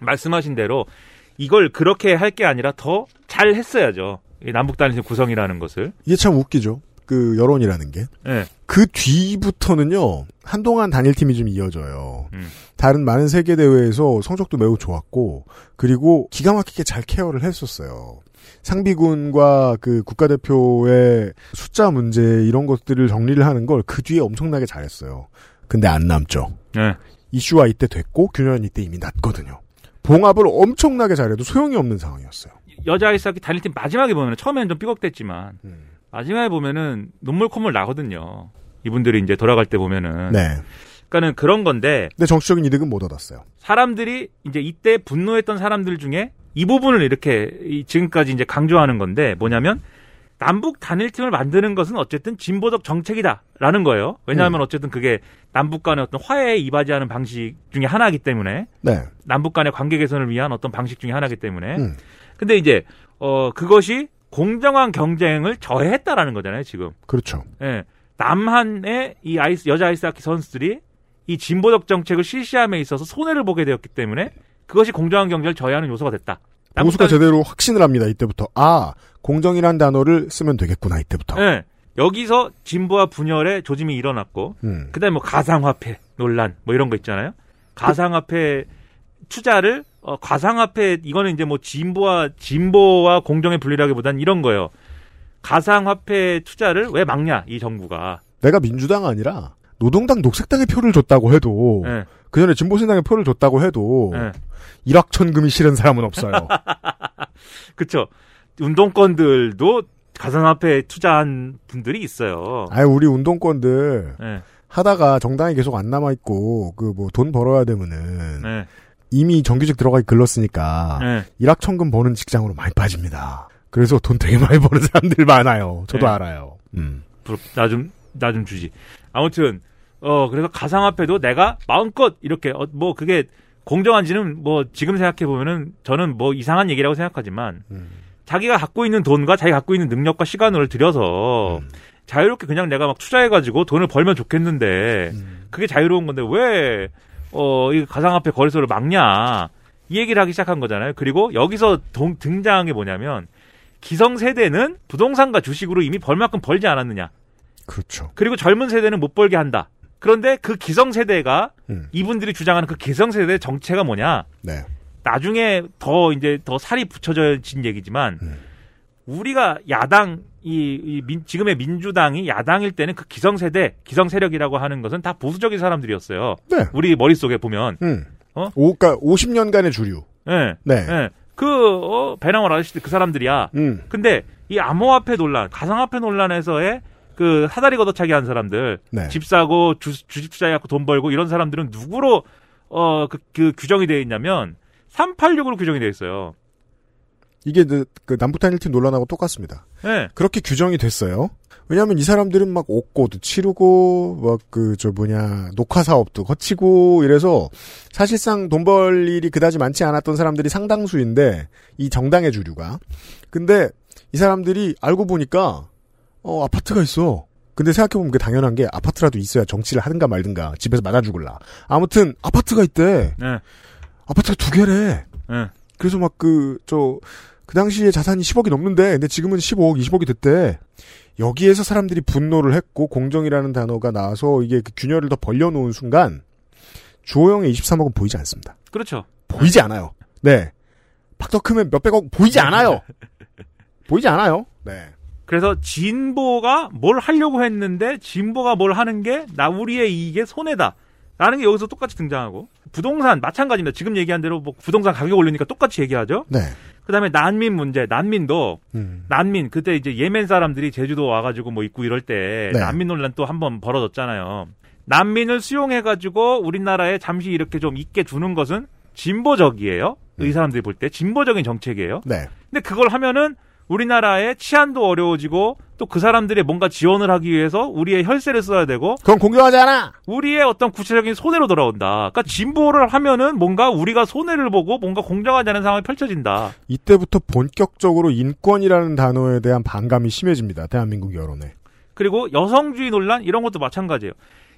L: 말씀하신 대로 이걸 그렇게 할 게 아니라 더 잘 했어야죠. 이 남북 단일팀 구성이라는 것을.
B: 이게 참 웃기죠. 그 여론이라는 게.
L: 예.
B: 그 뒤부터는요, 한동안 단일팀이 좀 이어져요.
L: 음.
B: 다른 많은 세계 대회에서 성적도 매우 좋았고, 그리고 기가 막히게 잘 케어를 했었어요. 상비군과 그 국가대표의 숫자 문제 이런 것들을 정리를 하는 걸 그 뒤에 엄청나게 잘했어요. 근데 안 남죠.
L: 예.
B: 이슈화 이때 됐고, 균현 이때 이미 났거든요. 봉합을 엄청나게 잘해도 소용이 없는 상황이었어요.
L: 여자 아이스하키 단일팀 마지막에 보면 처음에는 좀 삐걱댔지만 마지막에 보면은 눈물 콧물 나거든요. 이분들이 이제 돌아갈 때 보면은.
B: 네.
L: 그러니까는 그런 건데
B: 근데 정치적인 이득은 못 얻었어요.
L: 사람들이 이제 이때 분노했던 사람들 중에 이 부분을 이렇게 이 지금까지 이제 강조하는 건데 뭐냐면 남북 단일팀을 만드는 것은 어쨌든 진보적 정책이다라는 거예요. 왜냐하면 어쨌든 그게 남북 간의 어떤 화해에 이바지하는 방식 중에 하나이기 때문에
B: 네.
L: 남북 간의 관계 개선을 위한 어떤 방식 중에 하나이기 때문에
B: 음.
L: 근데 이제 어 그것이 공정한 경쟁을 저해했다라는 거잖아요 지금.
B: 그렇죠.
L: 예. 남한의 이 아이스 여자 아이스하키 선수들이 이 진보적 정책을 실시함에 있어서 손해를 보게 되었기 때문에 그것이 공정한 경쟁을 저해하는 요소가 됐다.
B: 보수가 제대로 확신을 합니다. 이때부터 아 공정이란 단어를 쓰면 되겠구나 이때부터.
L: 예. 여기서 진보와 분열의 조짐이 일어났고
B: 음.
L: 그다음에 뭐 가상화폐 논란 뭐 이런 거 있잖아요. 가상화폐 투자를 어, 가상화폐 이거는 이제 뭐 진보와 진보와 공정의 분리라기보다는 이런 거예요. 가상화폐 투자를 왜 막냐 이 정부가.
B: 내가 민주당 아니라 노동당 녹색당의 표를 줬다고 해도
L: 예.
B: 그 전에 진보신당의 표를 줬다고 해도
L: 예.
B: 일확천금이 싫은 사람은 없어요.
L: 그쵸. 운동권들도 가상화폐 투자한 분들이 있어요.
B: 아유 우리 운동권들
L: 예.
B: 하다가 정당이 계속 안 남아 있고 그 뭐 돈 벌어야 되면은
L: 네.
B: 이미 정규직 들어가기 글렀으니까
L: 네.
B: 일확천금 버는 직장으로 많이 빠집니다. 그래서 돈 되게 많이 버는 사람들 많아요. 저도
L: 네.
B: 알아요. 음.
L: 나 좀, 나 좀 주지. 아무튼, 어 그래서 가상화폐도 내가 마음껏 이렇게 어, 뭐 그게 공정한지는 뭐 지금 생각해 보면은 저는 뭐 이상한 얘기라고 생각하지만
B: 음.
L: 자기가 갖고 있는 돈과 자기가 갖고 있는 능력과 시간을 들여서
B: 음.
L: 자유롭게 그냥 내가 막 투자해가지고 돈을 벌면 좋겠는데
B: 음.
L: 그게 자유로운 건데 왜 어, 이 가상화폐 거래소를 막냐 이 얘기를 하기 시작한 거잖아요. 그리고 여기서 동, 등장한 게 뭐냐면 기성 세대는 부동산과 주식으로 이미 벌만큼 벌지 않았느냐.
B: 그렇죠.
L: 그리고 젊은 세대는 못 벌게 한다. 그런데 그 기성 세대가
B: 음.
L: 이분들이 주장하는 그 기성 세대의 정체가 뭐냐?
B: 네.
L: 나중에 더 이제 더 살이 붙여진 얘기지만
B: 음.
L: 우리가 야당 이, 이 민, 지금의 민주당이 야당일 때는 그 기성세대, 기성세력이라고 하는 것은 다 보수적인 사람들이었어요.
B: 네.
L: 우리 머릿속에 보면.
B: 음.
L: 어?
B: 오, 그러니까 50년간의 주류.
L: 예.
B: 네.
L: 예. 그, 어, 배낭월 아저씨들 그 사람들이야.
B: 음.
L: 근데 이 암호화폐 논란, 가상화폐 논란에서의 그 사다리 걷어차기 한 사람들,
B: 네.
L: 집 사고 주, 주식 투자해갖고 돈 벌고 이런 사람들은 누구로 어 그 그 규정이 되어 있냐면 386으로 규정이 되어 있어요.
B: 이게 그, 그 남부탄일팀 논란하고 똑같습니다.
L: 네.
B: 그렇게 규정이 됐어요. 왜냐하면 이 사람들은 막 옥고도 치르고 막 그 저 뭐냐 녹화 사업도 거치고 이래서 사실상 돈 벌 일이 그다지 많지 않았던 사람들이 상당수인데 이 정당의 주류가 근데 이 사람들이 알고 보니까 어 아파트가 있어. 근데 생각해보면 그게 당연한 게 아파트라도 있어야 정치를 하든가 말든가 집에서 맞아 죽을라. 아무튼 아파트가 있대.
L: 네.
B: 아파트가 두 개래.
L: 네.
B: 그래서 막 그 저 그 당시에 자산이 10억이 넘는데 근데 지금은 15억, 20억이 됐대. 여기에서 사람들이 분노를 했고 공정이라는 단어가 나와서 이게 그 균열을 더 벌려놓은 순간 주호영의 23억은 보이지 않습니다.
L: 그렇죠.
B: 보이지 않아요. 네. 팍더 크면 몇백억 보이지 않아요. 보이지 않아요. 네.
L: 그래서 진보가 뭘 하려고 했는데 진보가 뭘 하는 게 나 우리의 이익에 손해다. 라는 게 여기서 똑같이 등장하고 부동산 마찬가지입니다. 지금 얘기한 대로 뭐 부동산 가격 올리니까 똑같이 얘기하죠.
B: 네.
L: 그다음에 난민 문제, 난민도
B: 음.
L: 난민 그때 이제 예멘 사람들이 제주도 와가지고 뭐 있고 이럴 때
B: 네.
L: 난민 논란 또 한 번 벌어졌잖아요. 난민을 수용해가지고 우리나라에 잠시 이렇게 좀 있게 두는 것은 진보적이에요. 이 사람들이 볼 때 진보적인 정책이에요.
B: 네.
L: 근데 그걸 하면은 우리나라의 치안도 어려워지고 또 그 사람들의 뭔가 지원을 하기 위해서 우리의 혈세를 써야 되고
B: 그건 공정하지 않아.
L: 우리의 어떤 구체적인 손해로 돌아온다. 그러니까 진보를 하면은 뭔가 우리가 손해를 보고 뭔가 공정하지 않은 상황이 펼쳐진다.
B: 이때부터 본격적으로 인권이라는 단어에 대한 반감이 심해집니다. 대한민국 여론에.
L: 그리고 여성주의 논란 이런 것도 마찬가지예요.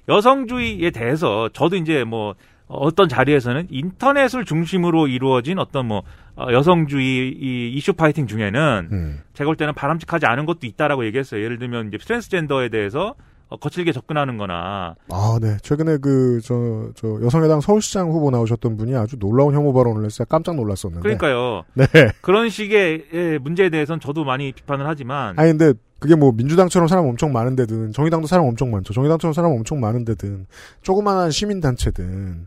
L: 여성주의에 대해서 저도 이제 뭐 어떤 자리에서는 인터넷을 중심으로 이루어진 어떤 뭐 어, 여성주의 이 이슈 파이팅 중에는
B: 음.
L: 제가 볼 때는 바람직하지 않은 것도 있다라고 얘기했어요. 예를 들면 이제 트랜스젠더에 대해서 어, 거칠게 접근하는 거나
B: 아, 네. 최근에 그, 저, 저, 여성의당 서울시장 후보 나오셨던 분이 아주 놀라운 혐오 발언을 했어요. 깜짝 놀랐었는데.
L: 그러니까요.
B: 네.
L: 그런 식의 예, 문제에 대해서는 저도 많이 비판을 하지만
B: 아니, 근데 그게 뭐 민주당처럼 사람 엄청 많은데든, 정의당도 사람 엄청 많죠. 정의당처럼 사람 엄청 많은데든, 조그만한 시민 단체든,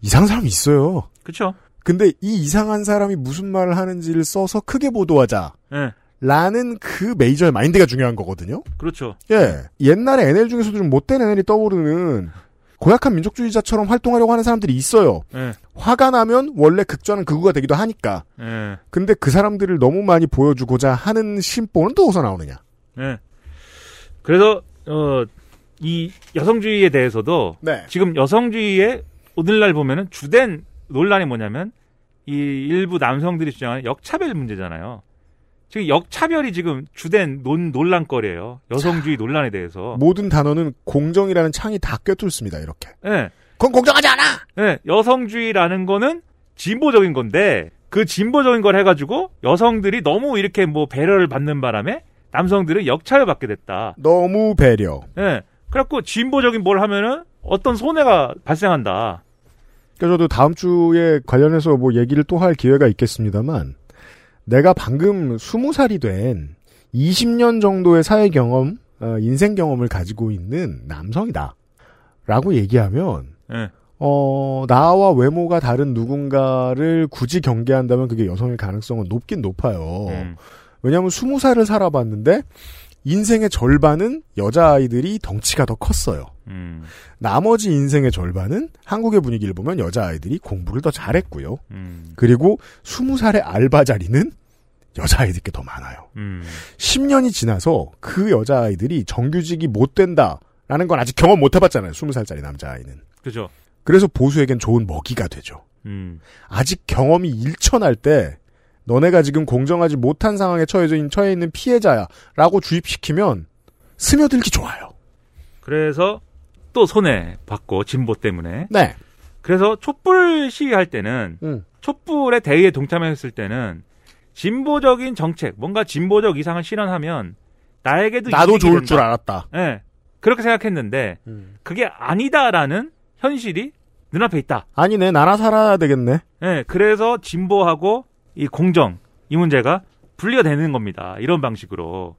B: 이상한 사람이 있어요.
L: 그렇죠.
B: 근데 이 이상한 사람이 무슨 말을 하는지를 써서 크게 보도하자.
L: 예.
B: 라는 그 메이저의 마인드가 중요한 거거든요.
L: 그렇죠.
B: 예. 옛날에 NL 중에서도 좀 못된 NL이 떠오르는 고약한 민족주의자처럼 활동하려고 하는 사람들이 있어요.
L: 예.
B: 화가 나면 원래 극좌는 극우가 되기도 하니까.
L: 예.
B: 근데 그 사람들을 너무 많이 보여주고자 하는 심보는 또 어디서 나오느냐.
L: 예. 그래서 어, 이 여성주의에 대해서도
B: 네.
L: 지금 여성주의의 오늘날 보면은 주된 논란이 뭐냐면 이 일부 남성들이 주장하는 역차별 문제잖아요. 지금 역차별이 지금 주된 논, 논란거리예요. 여성주의 논란에 대해서.
B: 모든 단어는 공정이라는 창이 다 꿰뚫습니다. 이렇게.
L: 예.
B: 그건 공정하지 않아.
L: 예. 여성주의라는 거는 진보적인 건데 그 진보적인 걸 해가지고 여성들이 너무 이렇게 뭐 배려를 받는 바람에 남성들은 역차별 받게 됐다.
B: 너무 배려.
L: 예. 그래갖고 진보적인 뭘 하면은 어떤 손해가 발생한다.
B: 그래서 저도 다음 주에 관련해서 뭐 얘기를 또 할 기회가 있겠습니다만 내가 방금 20살이 된 20년 정도의 사회 경험, 어, 인생 경험을 가지고 있는 남성이다. 라고 얘기하면
L: 예.
B: 어, 나와 외모가 다른 누군가를 굳이 경계한다면 그게 여성일 가능성은 높긴 높아요.
L: 음.
B: 왜냐하면 20살을 살아봤는데 인생의 절반은 여자아이들이 덩치가 더 컸어요.
L: 음.
B: 나머지 인생의 절반은 한국의 분위기를 보면 여자아이들이 공부를 더 잘했고요.
L: 음.
B: 그리고 20살의 알바 자리는 여자아이들께 더 많아요.
L: 음.
B: 10년이 지나서 그 여자아이들이 정규직이 못 된다. 라는 건 아직 경험 못 해봤잖아요. 20살짜리 남자아이는.
L: 그죠.
B: 그래서 보수에겐 좋은 먹이가 되죠.
L: 음.
B: 아직 경험이 일천할 때 너네가 지금 공정하지 못한 상황에 처해져 있는, 처해 있는 피해자야라고 주입시키면 스며들기 좋아요.
L: 그래서 또 손해 받고 진보 때문에.
B: 네.
L: 그래서 촛불 시위할 때는
B: 음.
L: 촛불의 대의에 동참했을 때는 진보적인 정책, 뭔가 진보적 이상을 실현하면 나에게도
B: 나도 좋을
L: 된다.
B: 줄 알았다.
L: 예. 그렇게 생각했는데
B: 음.
L: 그게 아니다라는 현실이 눈앞에 있다.
B: 아니네, 나나 살아야 되겠네.
L: 예. 그래서 진보하고 이 공정 이 문제가 분리가 되는 겁니다. 이런 방식으로.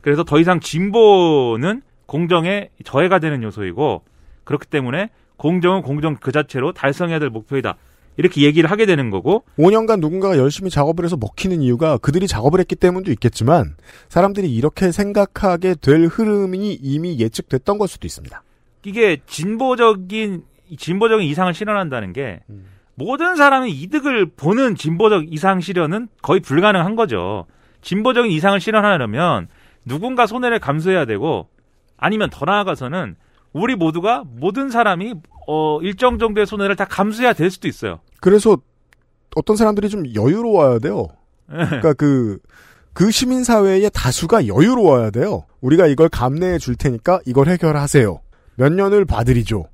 L: 그래서 더 이상 진보는 공정에 저해가 되는 요소이고 그렇기 때문에 공정은 공정 그 자체로 달성해야 될 목표이다. 이렇게 얘기를 하게 되는 거고
B: 5년간 누군가가 열심히 작업을 해서 먹히는 이유가 그들이 작업을 했기 때문도 있겠지만 사람들이 이렇게 생각하게 될 흐름이 이미 예측됐던 걸 수도 있습니다.
L: 이게 진보적인 진보적인 이상을 실현한다는 게 모든 사람이 이득을 보는 진보적 이상 실현은 거의 불가능한 거죠. 진보적인 이상을 실현하려면 누군가 손해를 감수해야 되고 아니면 더 나아가서는 우리 모두가 모든 사람이 어 일정 정도의 손해를 다 감수해야 될 수도 있어요.
B: 그래서 어떤 사람들이 좀 여유로워야 돼요. 그러니까 그, 그 시민 사회의 다수가 여유로워야 돼요. 우리가 이걸 감내해 줄 테니까 이걸 해결하세요. 몇 년을 봐드리죠.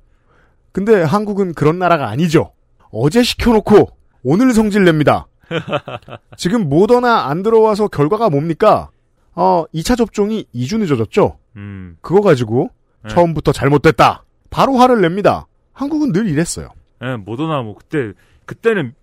B: 근데 한국은 그런 나라가 아니죠. 어제 시켜놓고 오늘 성질 냅니다. 지금 모더나 안 들어와서 결과가 뭡니까? 어, 2차 접종이 2주 늦어졌죠?
L: 음.
B: 그거 가지고
L: 네.
B: 처음부터 잘못됐다. 바로 화를 냅니다. 한국은 늘 이랬어요.
L: 예, 모더나 뭐 그때 그때는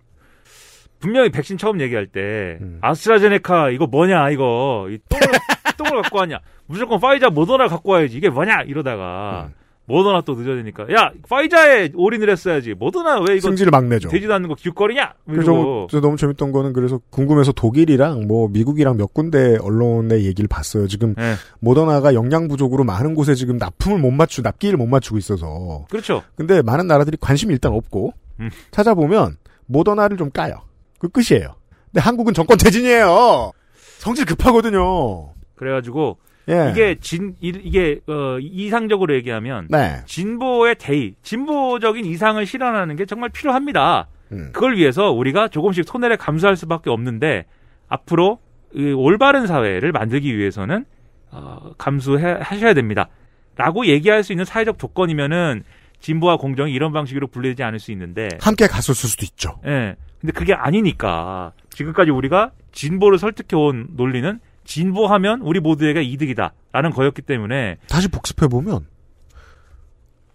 L: 분명히 백신 처음 얘기할 때
B: 음.
L: 아스트라제네카 이거 뭐냐 이거 이 똥을 똥을 갖고 왔냐 무조건 파이자 모더나 갖고 와야지 이게 뭐냐 이러다가
B: 음.
L: 모더나 또 늦어지니까 야 파이자에 올인을 했어야지 모더나 왜 이거
B: 승질을 막 내죠.
L: 되지도 않는 거 기웃거리냐
B: 그래서 너무 재밌던 거는 그래서 궁금해서 독일이랑 뭐 미국이랑 몇 군데 언론의 얘기를 봤어요. 지금
L: 네.
B: 모더나가 영양 부족으로 많은 곳에 지금 납품을 못 맞추, 납기를 못 맞추고 있어서.
L: 그렇죠
B: 근데 많은 나라들이 관심이 일단 없고
L: 음.
B: 찾아보면 모더나를 좀 까요. 그 끝이에요. 근데 한국은 정권 퇴진이에요. 성질 급하거든요.
L: 그래가지고
B: 예.
L: 이게 진 이- 이게 어, 이상적으로 얘기하면
B: 네.
L: 진보의 대의, 진보적인 이상을 실현하는 게 정말 필요합니다.
B: 음.
L: 그걸 위해서 우리가 조금씩 손해를 감수할 수밖에 없는데 앞으로 이 올바른 사회를 만들기 위해서는 어, 감수해 하셔야 됩니다. 라고 얘기할 수 있는 사회적 조건이면은 진보와 공정이 이런 방식으로 분리되지 않을 수 있는데
B: 함께 갔었을 수도 있죠.
L: 예. 근데 그게 아니니까 지금까지 우리가 진보를 설득해 온 논리는 진보하면 우리 모두에게 이득이다라는 거였기 때문에
B: 다시 복습해 보면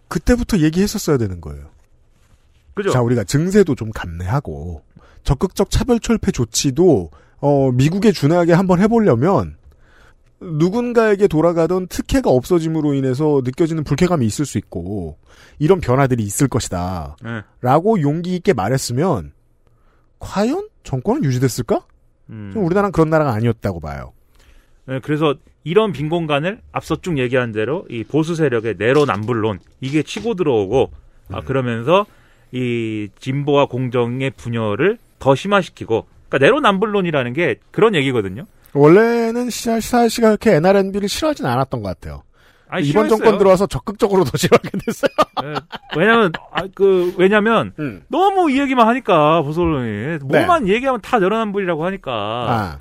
B: 그때부터 얘기했었어야 되는 거예요.
L: 그죠?
B: 자, 우리가 증세도 좀 감내하고 적극적 차별 철폐 조치도 어, 미국에 준하게 한번 해보려면 누군가에게 돌아가던 특혜가 없어짐으로 인해서 느껴지는 불쾌감이 있을 수 있고 이런 변화들이 있을 것이다.
L: 예.
B: 라고 용기 있게 말했으면 과연 정권은 유지됐을까?
L: 음.
B: 좀 우리나라는 그런 나라가 아니었다고 봐요.
L: 네, 그래서 이런 빈 공간을 앞서 쭉 얘기한 대로 이 보수 세력의 내로남불론 이게 치고 들어오고 아, 그러면서 이 진보와 공정의 분열을 더 심화시키고 그러니까 내로남불론이라는 게 그런 얘기거든요.
B: 원래는 시사, 씨가 그렇게 NRNB를 싫어하진 않았던 것 같아요.
L: 아니,
B: 이번
L: 싫어했어요.
B: 정권 들어와서 적극적으로 더 싫어하게 됐어요.
L: 예, 왜냐면 아, 그 왜냐면
B: 음.
L: 너무 이 얘기만 하니까 보수 언론이 뭐만 얘기하면 다 내로남불이라고 하니까
B: 네. 아,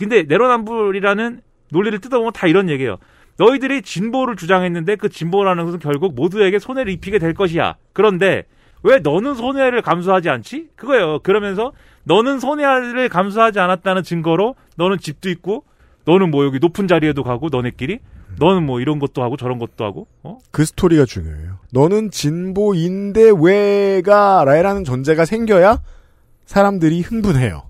L: 근데 내로남불이라는 논리를 뜯어보면 다 이런 얘기예요. 너희들이 진보를 주장했는데 그 진보라는 것은 결국 모두에게 손해를 입히게 될 것이야. 그런데 왜 너는 손해를 감수하지 않지? 그거예요. 그러면서 너는 손해를 감수하지 않았다는 증거로 너는 집도 있고 너는 뭐 여기 높은 자리에도 가고 너네끼리 너는 뭐 이런 것도 하고 저런 것도 하고 어?
B: 그 스토리가 중요해요. 너는 진보인데 왜가 라는 존재가 생겨야 사람들이 흥분해요.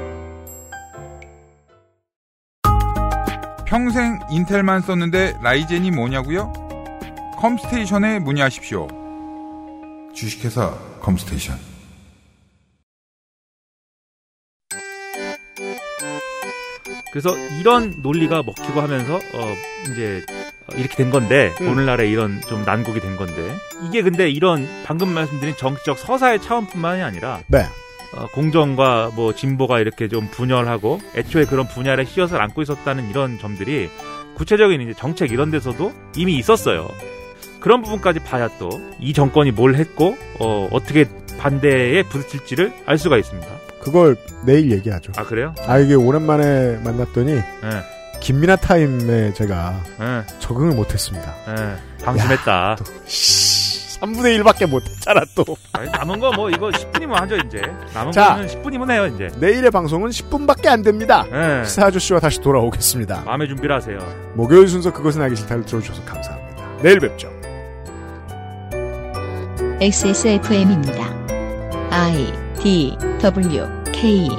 M: 평생 인텔만 썼는데 라이젠이 뭐냐고요? 컴스테이션에 문의하십시오. 주식회사 컴스테이션.
L: 그래서 이런 논리가 먹히고 하면서 어 이제 이렇게 된 건데
B: 음.
L: 오늘날에 이런 좀 난국이 된 건데 이게 근데 이런 방금 말씀드린 정치적 서사의 차원뿐만이 아니라
B: 네.
L: 어, 공정과 뭐 진보가 이렇게 좀 분열하고 애초에 그런 분야에 씌어서 안고 있었다는 이런 점들이 구체적인 이제 정책 이런 데서도 이미 있었어요. 그런 부분까지 봐야 또 이 정권이 뭘 했고 어, 어떻게 반대에 부딪힐지를 알 수가 있습니다.
B: 그걸 내일 얘기하죠.
L: 아 그래요?
B: 아 이게 오랜만에 만났더니
L: 네.
B: 김민아 타임에 제가
L: 네.
B: 적응을 못했습니다.
L: 네. 방심했다.
B: 3분의 1밖에 못했잖아 또.
L: 아니, 남은 거 뭐 이거 10분이면 하죠 이제. 남은
B: 자.
L: 거는 10분이면 해요 이제.
B: 내일의 방송은 10분밖에 안 됩니다.
L: 네.
B: 시사 아저씨와 다시 돌아오겠습니다.
L: 마음의 준비를 하세요.
B: 목요일 순서 그것은 알기 싫다를 들어주셔서 감사합니다. 내일 뵙죠.
A: XSFM입니다. I D W K